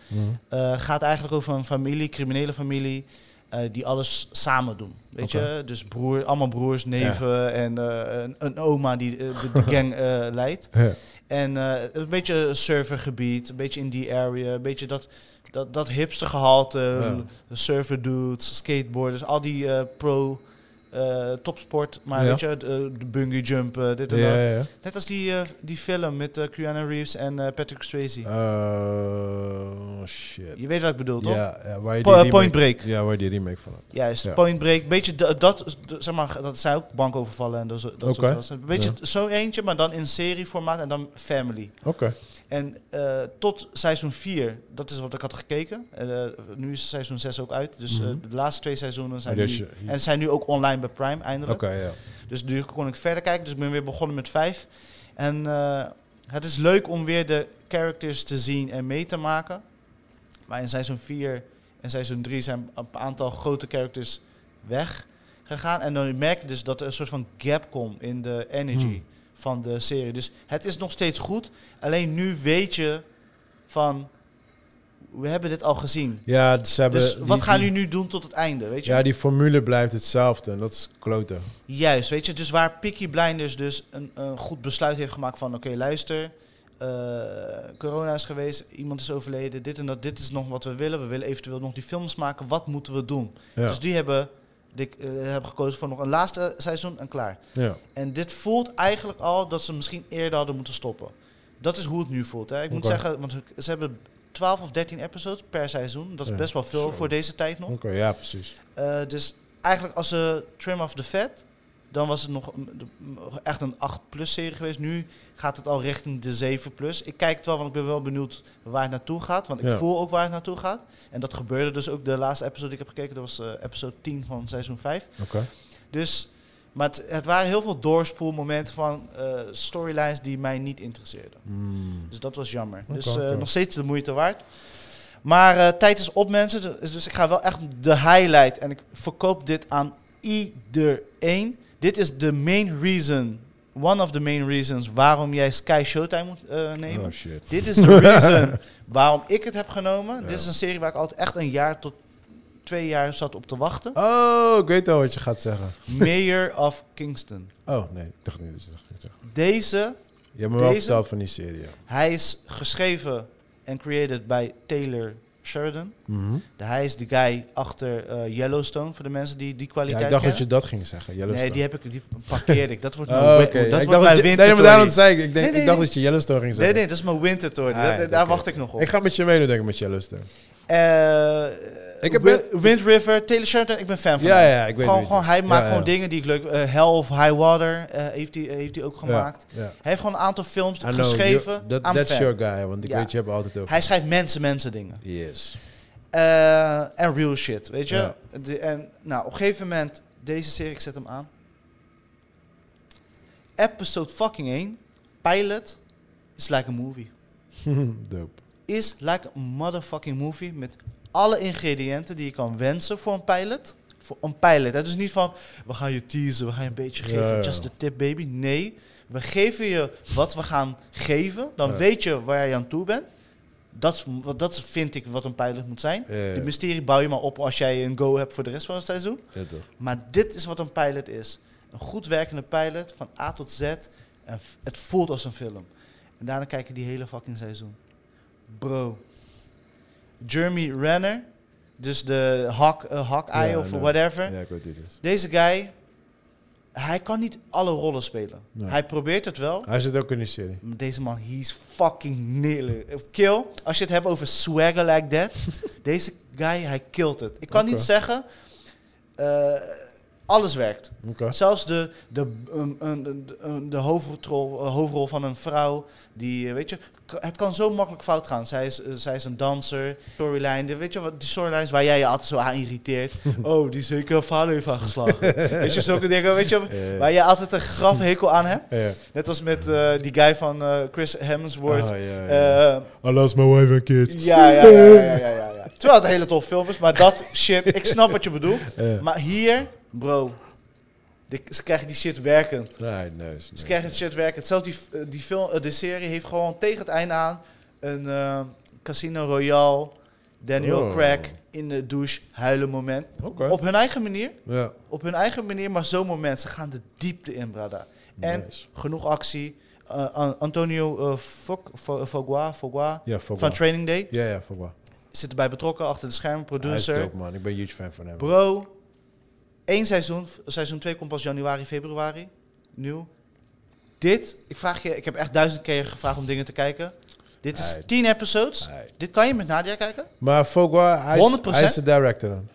Eh, gaat eigenlijk over een familie, criminele familie, eh, die alles samen doen. Weet je? Dus broer, allemaal broers, neven en eh, een, een oma die eh, de, de gang eh, leidt. Ja. En eh, een beetje surfergebied, een beetje in die area, een beetje dat, dat, dat hipster gehalte, Ja. surfer dudes, skateboarders, al die eh, pro eh, topsport, maar Ja. weet je, de, de bungee jumpen, dit en Ja, dat. ja. Net als die, eh, die film met eh Keanu Reeves en eh, Patrick Swayze. Oh, shit. Je weet wat ik bedoel, toch? Ja, waar je Po- die eh, remake- Point Break. Ja, waar je die remake van had. Juist. Point Break. Beetje dat, zeg maar, dat zijn ook bankovervallen en dat, dat soort Een beetje zo eentje, maar dan in serieformaat en dan family. Oké. En eh, tot seizoen 4, dat is wat ik had gekeken. Eh, nu is seizoen 6 ook uit. Dus eh, Mhm. de laatste twee seizoenen zijn nu... En zijn nu ook online bij Prime, eindelijk. Oké, ja. Dus nu kon ik verder kijken. Dus ik ben weer begonnen met 5. En het is leuk om weer de characters te zien en mee te maken. Maar in seizoen 4 en seizoen 3 zijn een aantal grote characters weggegaan. En dan merk je dus dat er een soort van gap komt in de energy Hmm. Van de serie. Dus het is nog steeds goed. Alleen nu weet je van... We hebben dit al gezien. Ja, ze hebben... Dus die- wat gaan jullie nu doen tot het einde, weet je? Ja, die formule blijft hetzelfde en dat is kloten. Juist, weet je. Dus waar Peaky Blinders dus een, een goed besluit heeft gemaakt van... Oké, luister, eh, corona is geweest, iemand is overleden, dit en dat. Dit is nog wat we willen. We willen eventueel nog die films maken. Wat moeten we doen? Ja. Dus die hebben, die, eh, hebben gekozen voor nog een laatste seizoen en klaar. ja. En dit voelt eigenlijk al dat ze misschien eerder hadden moeten stoppen. Dat is hoe het nu voelt. Hè. Ik moet zeggen, want ze hebben 12 of 13 episodes per seizoen. Dat is Ja, best wel veel zo. voor deze tijd nog. Oké, ja, precies. Eh, dus eigenlijk als ze trim off the fat, dan was het nog echt een 8-plus serie geweest. Nu gaat het al richting de 7-plus. Ik kijk het wel, want ik ben wel benieuwd waar het naartoe gaat. Want ik Ja. voel ook waar het naartoe gaat. En dat gebeurde dus ook de laatste episode die ik heb gekeken. Dat was eh, episode 10 van seizoen 5. Oké. Dus, maar het, het waren heel veel doorspoelmomenten van eh, storylines die mij niet interesseerden. Hmm. Dus dat was jammer. Dus eh, nog steeds de moeite waard. Maar eh, tijd is op, mensen. Dus, dus ik ga wel echt de highlight. En ik verkoop dit aan iedereen. Dit is de main reason. One of the main reasons waarom jij Sky Showtime moet eh, nemen. Oh shit. Dit is de reason waarom ik het heb genomen. Ja. Dit is een serie waar ik altijd echt een jaar tot twee jaar zat op te wachten. Oh, ik weet al wat je gaat zeggen. Mayor of Kingston. Oh, nee, ik dacht niet dat je dat ging zeggen. Deze, Je hebt me wel verteld van die serie, ja. hij is geschreven en created bij Taylor Sheridan. De- Hij is de guy achter eh, Yellowstone, voor de mensen die die Ja, kwaliteit ik dacht dat je dat ging zeggen. Yellowstone. Nee, die, heb ik, die parkeer ik. Dat wordt Oh, mijn, dat ik wordt mijn je, winter nee, maar daarom zei ik, ik, denk, Nee, nee, ik dacht nee. dat je Yellowstone ging Nee, zeggen. nee, dat is mijn winter tour. Ah, Da- ja, daar wacht ik nog op. Ik ga met je meedoen, denk ik, met Yellowstone. Eh, Ik heb- Wi- Wind River, Taylor Sheridan, ik ben fan van Ja, hem. ja, ik weet gewoon, gewoon, Hij maakt Ja, gewoon dingen die ik leuk... eh, Hell of High Water eh, heeft hij heeft hij ook gemaakt. Hij heeft gewoon een aantal films know, geschreven. that- that's fan. your guy, want ik weet, je hebt altijd over. Hij schrijft mensen, mensen dingen. Yes. Eh, En real shit, weet je. De- en nou, op een gegeven moment, deze serie, ik zet hem aan. Episode fucking 1, pilot, is like a movie. Dope. Is like a motherfucking movie met alle ingrediënten die je kan wensen voor een pilot. Voor een pilot. hè. Dus niet van, we gaan je teasen, we gaan je een beetje geven, ja. just a tip baby. Nee, we geven je wat we gaan geven. Dan Ja. weet je waar je aan toe bent. Dat, is- wat- dat is, vind ik wat een pilot moet zijn. De mysterie bouw je maar op als jij een go hebt voor de rest van het seizoen. Maar dit is wat een pilot is. Een goed werkende pilot van A tot Z. En het voelt als een film. En daarna kijk je die hele fucking seizoen. Bro. Jeremy Renner. Dus de Hawk, uh, Hawkeye Ja, of whatever. Ja, ik weet dit is. Deze guy, hij kan niet alle rollen spelen. Nee. Hij probeert het wel. Hij zit ook in die serie. Deze man, he's fucking nailing. Kill, als je het hebt over swagger like that. deze guy, hij killt het. Ik kan niet zeggen... eh, Alles werkt. Zelfs de, de, um, um, de, de, hoofdrol, eh, hoofdrol van een vrouw, die, eh, weet je, het kan zo makkelijk fout gaan. Zij is, eh, zij is een danser, storyline, weet je wat, die storylines waar jij je altijd zo aan irriteert. oh, die zeker een vader heeft aangeslagen. weet je, zulke dingen, weet je, waar je altijd een graf hekel aan hebt. Net als met die guy van Chris Hemsworth. Ah, I lost my wife and kids. ja, ja, ja, ja, ja, ja. Terwijl het een hele tof film is, maar dat shit, ik snap wat je bedoelt. Maar hier, bro, die, ze krijgen die shit werkend. Nee, nice. Ze krijgen het shit werkend. Zelfs die, eh, die film, eh, de serie heeft gewoon tegen het einde aan een eh, Casino Royale, Daniel Oh. Craig in de douche huilen moment. Op hun eigen manier, Ja. op hun eigen manier, maar zo'n moment. Ze gaan de diepte in, brada. En Nice. genoeg actie. An- Antonio uh, Fogua, Fogua Ja, fuck van. Training Day Ja, ja, wel. zit erbij betrokken achter de schermen, Hij is producer. dope, man. Ik ben huge fan van hem. Bro, één seizoen, seizoen 2 komt pas januari, februari, nieuw. Dit, ik vraag je, ik heb echt duizend keer gevraagd om dingen te kijken. Dit is Aight. 10 episodes. Aight. Dit kan je met Nadia kijken? Maar Fogwa, hij is, 100%? hij is de director dan.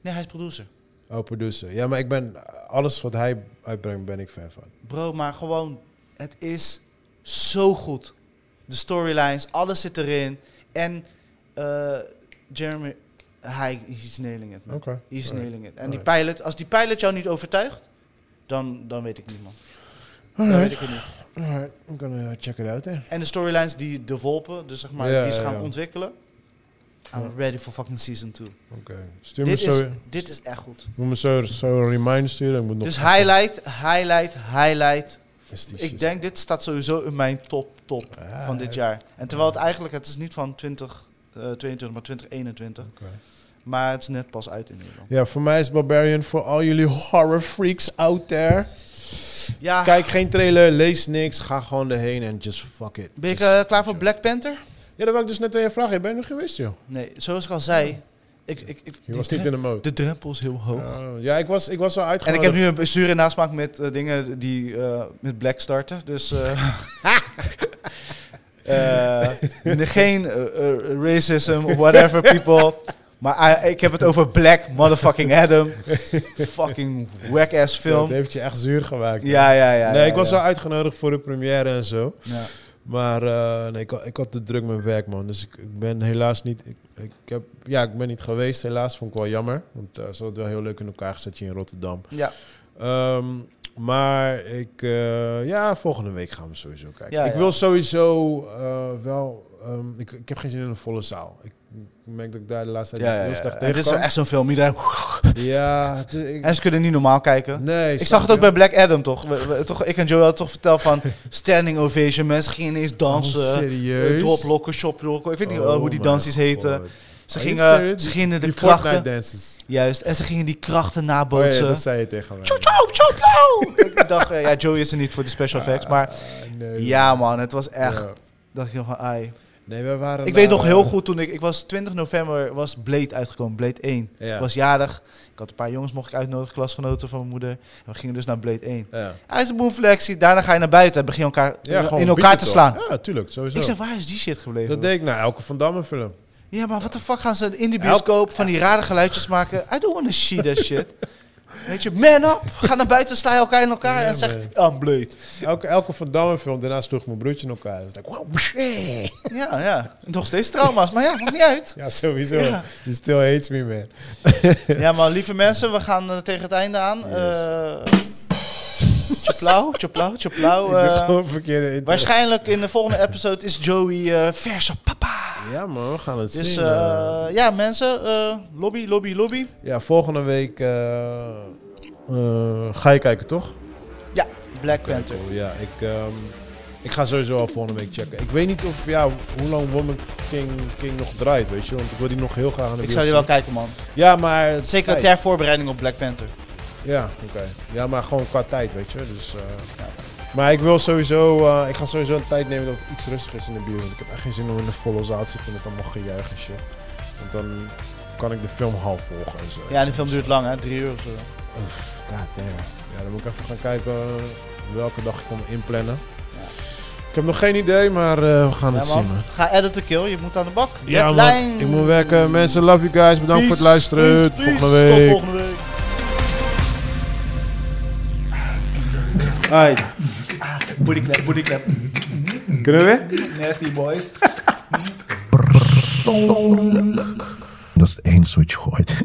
Nee, hij is producer. Oh, producer. Ja, maar ik ben... Alles wat hij uitbrengt, ben ik fan van. Bro, maar gewoon, het is zo goed. De storylines, alles zit erin. En eh, Jeremy, hij is nailing it. man. He's nailing it. En die pilot, als die pilot jou niet overtuigt, dan, dan weet ik niet, man. Dan Alright. weet ik het niet. Alright, I'm gonna check it out then. En de storylines die de Volpen, dus zeg maar, die ze gaan ontwikkelen. I'm ready for fucking season 2. Oké. Stuur me Dit zo... is, dit is echt goed. Moet me zo, zo een reminder sturen. Ik moet nog Dus highlight, highlight, highlight. Ik denk, dit staat sowieso in mijn top, top Ah, van dit jaar. En terwijl het eigenlijk, het is niet van 2022, maar 2021. Oké. Maar het is net pas uit in Nederland. Ja, voor mij is Barbarian voor al jullie horror freaks out there. Ja, Kijk geen trailer, lees niks, ga gewoon erheen en just fuck it. ben je eh, klaar voor Black Panther? Ja, dat wou ik dus net aan je vragen. Ben je nog geweest, joh? Nee, zoals ik al zei, ik, ik, ik, Je was niet in de mode. de drempel is heel hoog. Oh, ja, ik was, ik was al En ik heb nu een zure nasmaak met eh, dingen die eh, met Black starten. Dus eh, eh, geen eh, eh, racism of whatever people. Maar eh, ik heb het over Black motherfucking Adam. fucking whack ass Dat film. heeft je echt zuur gemaakt. Ja, ja, ja. nee, ja, ik was ja. wel uitgenodigd voor de première en zo. Ja. Maar eh, nee, ik, had- ik had te druk met werk, man. Dus ik, ik ben helaas niet... Ik, ik, heb, ja, ik ben niet geweest, helaas. Vond ik wel jammer. Want eh, ze hadden het wel heel leuk in elkaar gezet hier in Rotterdam. Ja. Ehm, maar ik... eh, ja, volgende week gaan we sowieso kijken. Ja, ik ja. wil sowieso eh, wel... ehm, ik, ik heb geen zin in een volle zaal. Ik, merk dat ik daar de laatste tijd Ja, heel ja. slecht En tegen Dit is echt zo'n film. Iedereen, Ja, het is- ik, en ze kunnen niet normaal kijken. nee. Ik zag het ook bij Black Adam, toch? We, we- toch ik en Joe hadden toch verteld van standing ovation. Mensen gingen ineens dansen. Oh, serieus? droplokken, shoplokken. Ik weet niet Oh eh, hoe die dansjes heten. Ze gingen, ze gingen de Die krachten... Dances. Juist, en ze gingen die krachten Oh ja, nabootsen. dat zei je tegen mij. Chop, chop. ik dacht, eh, ja, Joey is er niet voor de special effects. Maar Ah, nee, ja, man, het was echt... Ja. dacht je van, ai. Nee, we waren Ik weet nog heel eh, goed toen ik... Ik was 20 november, was Blade uitgekomen. Blade 1. Ja. Ik was jarig. Ik had een paar jongens mocht ik uitnodigen, klasgenoten van mijn moeder. En we gingen dus naar Blade 1. Ja. Hij is een boeflectie. Daarna ga je naar buiten en begin je elkaar Ja, in elkaar te toch? slaan. Ja, tuurlijk, sowieso. Ik zeg, waar is die shit gebleven? dat deed ik naar elke Van Damme film. Ja, maar wat de fuck gaan ze in die bioscoop van die rare geluidjes maken? I don't want to see that shit. Weet je, man up, ga naar buiten, sla je elkaar in elkaar Ja, en zeg. I'm Blade. Elke, elke Van Damme film, daarna sloeg mijn broertje in elkaar. Dus ik, wow, eh. Ja, ja. Nog steeds trauma's, maar ja, maakt niet uit. Ja, sowieso. Ja. You still hates me, man. Ja, maar lieve mensen, we gaan eh, tegen het einde aan. Uh, Gewoon verkeerde intro. waarschijnlijk in de volgende episode is Joey eh verse papa. Ja, man, we gaan het Dus zien. eh, eh. ja, mensen, lobby, lobby, lobby. ja, volgende week ga je kijken, toch? Ja, Black Panther. Cool, Ja, ik, ehm, ik ga sowieso al volgende week checken. Ik weet niet of, ja, hoe lang Woman King, King nog draait, weet je. Want ik wil die nog heel graag aan de Ik zou die wel kijken, man. Ja, maar... Zeker ter voorbereiding op Black Panther. Ja, oké. Ja, maar gewoon qua tijd, weet je. Dus, eh, Maar ik wil sowieso... eh, ik ga sowieso een tijd nemen dat het iets rustig is in de. Want ik heb echt geen zin om in de volle zaal te zitten met allemaal gejuich en shit. Want dan kan ik de film half volgen en zo. Ja, die film duurt lang, hè? Drie uur of zo. Uff, god damn. Ja, dan moet ik even gaan kijken eh, welke dag ik kom inplannen. Ja. Ik heb nog geen idee, maar we gaan Ja, het zien, man. Ga edit to kill, je moet aan de bak. Ja, man. Ik moet werken. Mensen, love you guys. Bedankt voor het luisteren. peace, volgende week. Tot volgende week. Alright, Booty clap, booty clap. kunnen we? Nasty boys. Dat is wat je gooit.